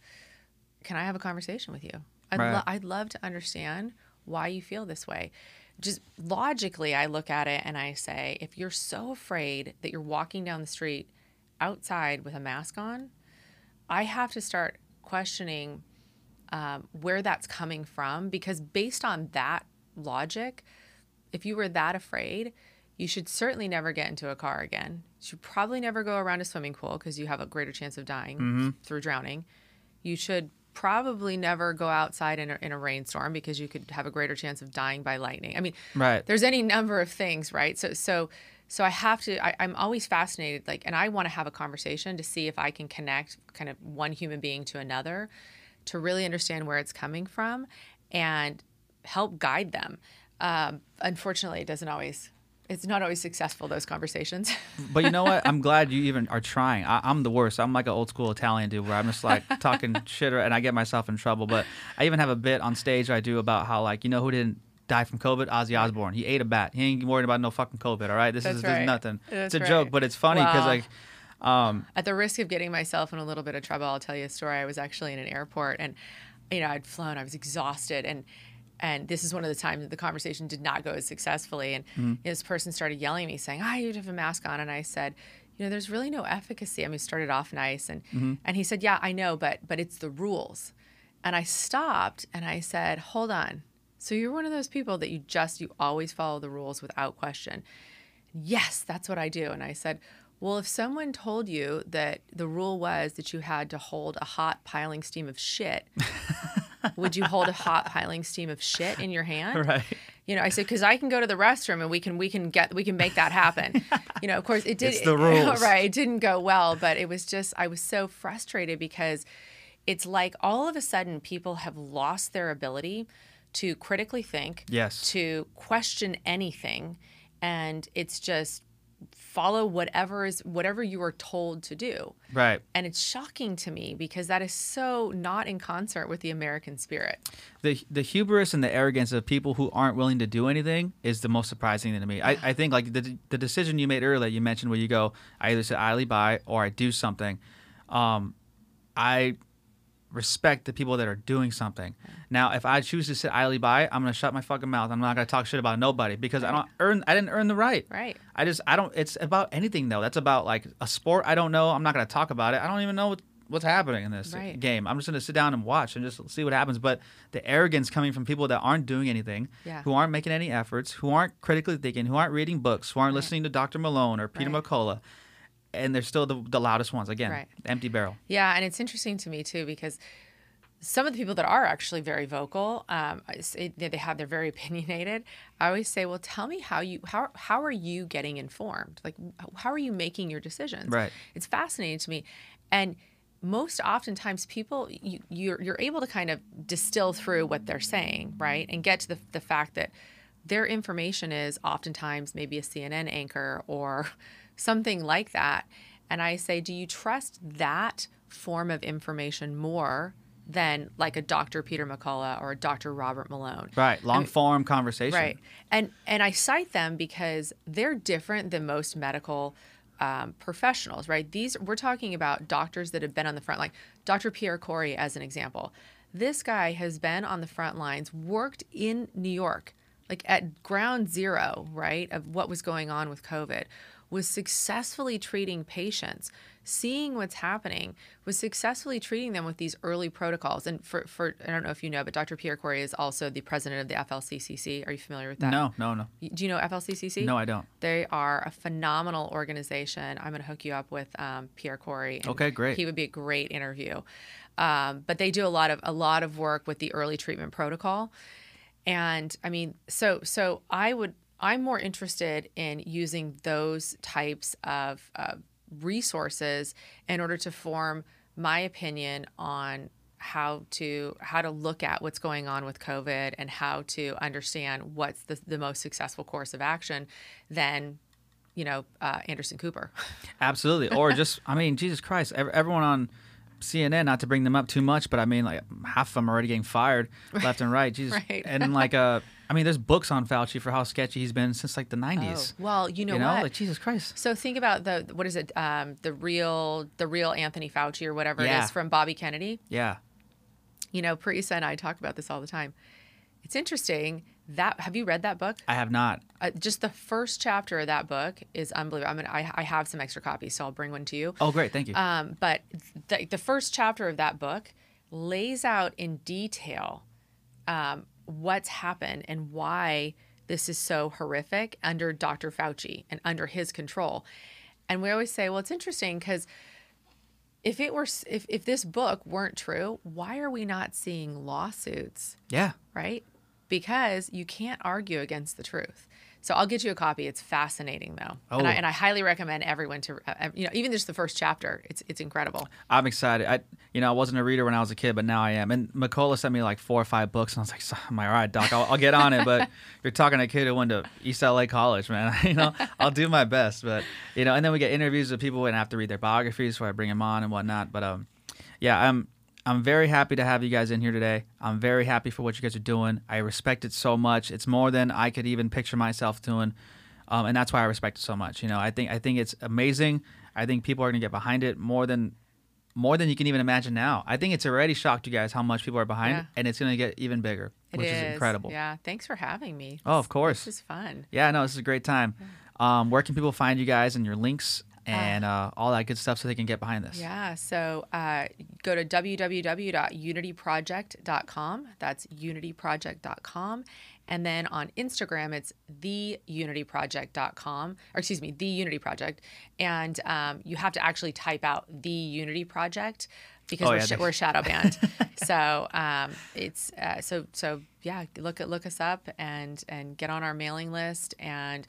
"Can I have a conversation with you? I'd, Right. lo- I'd love to understand why you feel this way." Just logically, I look at it and I say, if you're so afraid that you're walking down the street outside with a mask on, I have to start questioning um, where that's coming from because based on that logic, if you were that afraid, you should certainly never get into a car again. You should probably never go around a swimming pool because you have a greater chance of dying through drowning. You should probably never go outside in a, in a rainstorm because you could have a greater chance of dying by lightning. I mean, Right. there's any number of things, right? So so so I have to I, I'm always fascinated, like and I want to have a conversation to see if I can connect kind of one human being to another to really understand where it's coming from and help guide them. Um, unfortunately it doesn't always it's not always successful those conversations. But you know what? I'm glad you even are trying. I, I'm the worst. I'm like an old school Italian dude where I'm just like talking shit and I get myself in trouble. But I even have a bit on stage I do about how like you know who didn't die from COVID? Ozzy Osbourne. He ate a bat. He ain't worried about no fucking COVID. All right, this That's is this is nothing. That's it's a joke, but it's funny because Wow. like. Um, At the risk of getting myself in a little bit of trouble, I'll tell you a story. I was actually in an airport and you know, I'd flown, I was exhausted and and this is one of the times that the conversation did not go as successfully. And Mm-hmm. this person started yelling at me, saying, "Ah, you have a mask on." And I said, "You know, there's really no efficacy." I mean, it started off nice, and Mm-hmm. and he said, "Yeah, I know, but but it's the rules." And I stopped and I said, "Hold on. So you're one of those people that you just you always follow the rules without question." Yes, that's what I do. And I said, Well, if someone told you that the rule was that you had to hold a hot piling steam of shit, would you hold a hot piling steam of shit in your hand? right. You know, I said because I can go to the restroom and we can we can get we can make that happen. you know, of course it did. It's the rules. right? It didn't go well, but it was just I was so frustrated because it's like all of a sudden people have lost their ability to critically think, Yes. to question anything, and it's just follow whatever is whatever you are told to do. Right. And it's shocking to me because that is so not in concert with the American spirit. the the hubris and the arrogance of people who aren't willing to do anything is the most surprising thing to me. I, I think like the the decision you made earlier, you mentioned where you go, I either sit idly by or I do something. Um, I respect the people that are doing something. Now, if I choose to sit idly by, I'm gonna shut my fucking mouth. I'm not gonna talk shit about nobody because I don't earn. I didn't earn the right. Right. I just I don't. It's about anything though. That's about like a sport. I don't know. I'm not gonna talk about it. I don't even know what, what's happening in this Right. game. I'm just gonna sit down and watch and just see what happens. But the arrogance coming from people that aren't doing anything, Yeah. who aren't making any efforts, who aren't critically thinking, who aren't reading books, who aren't listening to Dr. Malone or Peter Right. McCullough, and they're still the, the loudest ones. Again, Right. empty barrel. Yeah, and it's interesting to me too because some of the people that are actually very vocal, um, I say they they have they're very opinionated. I always say, well, tell me how you how how are you getting informed? Like, how are you making your decisions? Right. It's fascinating to me, and most oftentimes people you you're, you're able to kind of distill through what they're saying, right, and get to the the fact that their information is oftentimes maybe a CNN anchor or something like that. And I say, do you trust that form of information more than like a Dr. Peter McCullough or a Dr. Robert Malone? Right. Long form conversation. Right. And and I cite them because they're different than most medical um, professionals, right? These we're talking about doctors that have been on the front line. Dr. Pierre Kory, as an example, this guy has been on the front lines, worked in New York, like at ground zero, right, of what was going on with COVID, was successfully treating patients, seeing what's happening, was successfully treating them with these early protocols. And for, for I don't know if you know, but Dr. Pierre Kory is also the president of the FLCCC. Are you familiar with that? No, no, no. Do you know FLCCC? No, I don't. They are a phenomenal organization. I'm going to hook you up with um, Pierre Kory. and Okay, great. He would be a great interview. Um, but they do a lot of a lot of work with the early treatment protocol, and I mean, so so I would I'm more interested in using those types of uh, resources in order to form my opinion on how to how to look at what's going on with COVID and how to understand what's the, the most successful course of action than you know uh, Anderson Cooper. Absolutely. Or just, I mean, Jesus Christ, everyone on CNN, not to bring them up too much, but I mean, like half of them are already getting fired left and right. Jesus. Right. And like, uh, I mean, there's books on Fauci for how sketchy he's been since like the 90s. Oh, well, you know, you know, what? like Jesus Christ. So think about the what is it? Um, the real the real Anthony Fauci or whatever it Yeah. is from Bobby Kennedy. Yeah. You know, Parisa and I talk about this all the time. It's interesting that have you read that book? I have not. Uh, just the first chapter of that book is unbelievable. I mean, I, I have some extra copies, so I'll bring one to you. Oh, great. Thank you. Um, but the, the first chapter of that book lays out in detail um, what's happened and why this is so horrific under Dr. Fauci and under his control. And we always say, well, it's interesting because if it were, if, if this book weren't true, why are we not seeing lawsuits, yeah. right? Because you can't argue against the truth. So I'll get you a copy. It's fascinating though, and, I, Oh. and I highly recommend everyone to, uh, you know, even just the first chapter. It's it's incredible. I'm excited. I, you know, I wasn't a reader when I was a kid, but now I am. And McCullough sent me like four or five books, and I was like, "So- "I'm like, all right, doc, I'll, I'll get on it." But you're talking to a kid who went to East LA College, man. you know, I'll do my best, but you know. And then we get interviews with people and I have to read their biographies before I bring them on and whatnot. But um, yeah, I'm I'm very happy to have you guys in here today. I'm very happy for what you guys are doing. I respect it so much. It's more than I could even picture myself doing. Um, and that's why I respect it so much. You know, I think I think it's amazing. I think people are gonna get behind it more than more than you can even imagine now. I think it's already shocked you guys how much people are behind, Yeah. it, and it's gonna get even bigger, It which is. incredible. Yeah. Thanks for having me. Oh, of course. This is fun. Yeah, no, this is a great time. Um, where can people find you guys and your links and uh, all that good stuff so they can get behind this? Yeah. So uh, go to www.unityproject.com. That's unityproject.com. And then on Instagram, it's theunityproject.com, or excuse me, the Unity Project. And um, you have to actually type out the Unity Project because Oh, we're, yeah, sh- we're shadow banned. so um, it's uh, so so yeah. Look at look us up and and get on our mailing list and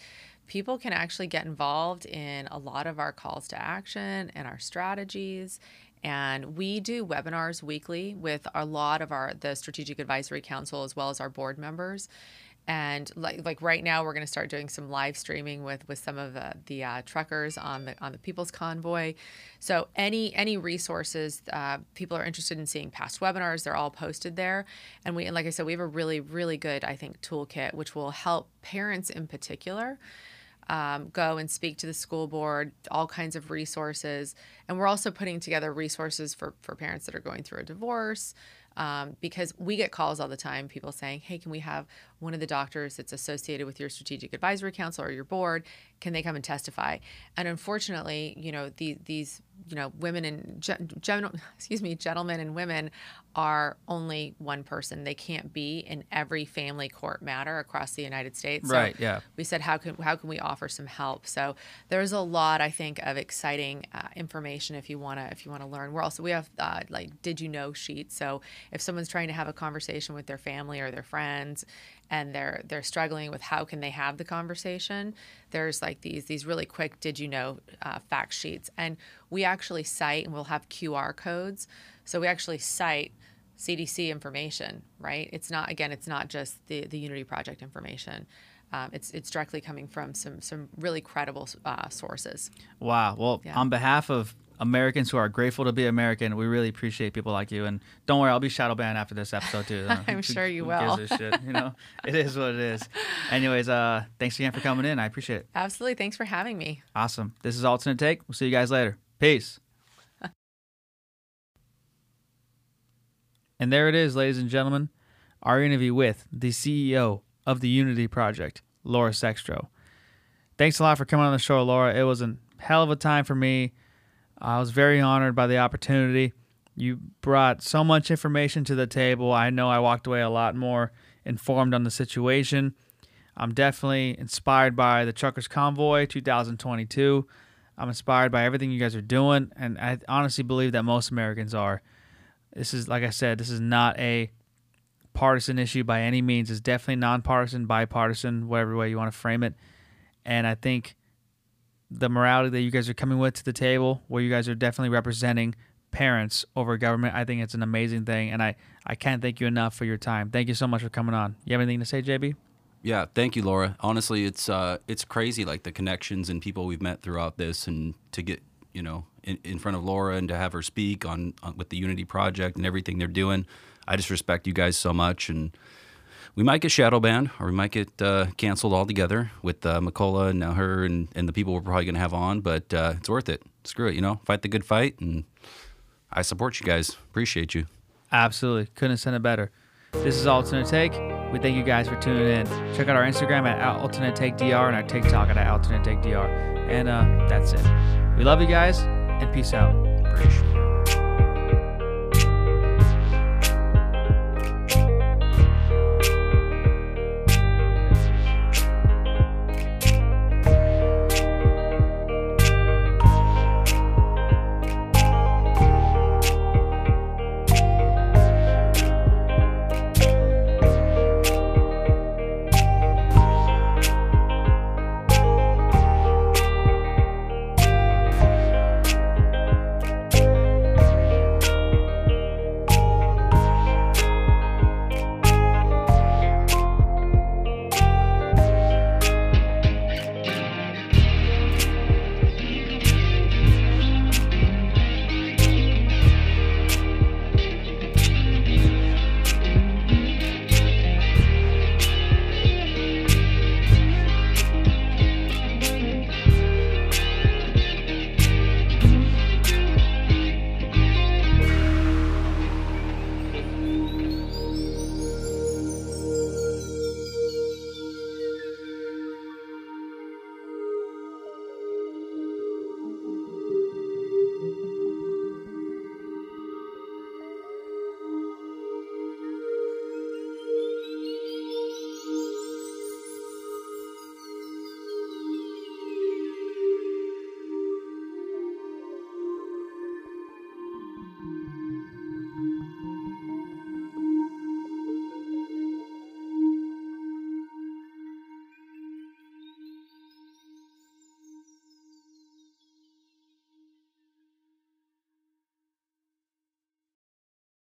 people can actually get involved in a lot of our calls to action and our strategies. And we do webinars weekly with a lot of our the Strategic Advisory Council as well as our board members. And like like right now we're going to start doing some live streaming with with some of the, the uh, truckers on the on the people's convoy. So any any resources uh, people are interested in seeing past webinars they're all posted there. And we and like i said we have a really really good i think toolkit which will help parents in particular um, go and speak to the school board, all kinds of resources. And we're also putting together resources for, for parents that are going through a divorce, um, because we get calls all the time people saying hey can we have one of the doctors that's associated with your strategic advisory council or your board can they come and testify? And unfortunately you know the, these you know women and gen- excuse me gentlemen and women are only one person. They can't be in every family court matter across the united states. So right yeah. we said how can how can we offer some help? So there's a lot i think of exciting uh, information if you want to if you want to learn. We're also we have uh, like did you know sheets? So if someone's trying to have a conversation with their family or their friends and they're they're struggling with how can they have the conversation there's like these these really quick did you know uh, fact sheets and we actually cite and we'll have qr codes so we actually cite cdc information right it's not again it's not just the the unity project information um, it's it's directly coming from some some really credible uh, sources. Wow. Well, yeah. on behalf of Americans who are grateful to be American. We really appreciate people like you. And don't worry, I'll be shadow banned after this episode too. I'm sure you will. Gives a Shit, you know, it is what it is. Anyways, uh, thanks again for coming in. I appreciate it. Absolutely. Thanks for having me. Awesome. This is Alternate Take. We'll see you guys later. Peace. and there it is, ladies and gentlemen, our interview with the CEO of the Unity Project, Laura Sextro. Thanks a lot for coming on the show, Laura. It was a hell of a time for me. I was very honored by the opportunity. You brought so much information to the table. I know I walked away a lot more informed on the situation. I'm definitely inspired by the Truckers Convoy 2022. I'm inspired by everything you guys are doing, and I honestly believe that most Americans are. This is, like I said, this is not a partisan issue by any means. It's definitely nonpartisan, bipartisan, whatever way you want to frame it. And I think the morality that you guys are coming with to the table, where you guys are definitely representing parents over government. I think it's an amazing thing, and I I can't thank you enough for your time. Thank you so much for coming on. You have anything to say, JB? Yeah, thank you, Laura. Honestly, it's uh, it's crazy, like the connections and people we've met throughout this, and to get you know in, in front of Laura and to have her speak on, on with the Unity Project and everything they're doing. I just respect you guys so much, and we might get shadow banned or we might get uh, canceled altogether with uh, McCullough and now her and, and the people we're probably going to have on. But uh, it's worth it. Screw it, you know, fight the good fight. And I support you guys. Appreciate you. Absolutely. Couldn't have said it better. This is Alternate Take. We thank you guys for tuning in. Check out our Instagram at Alternate Take DR and our TikTok at Alternate Take DR. And uh, that's it. We love you guys and peace out. Appreciate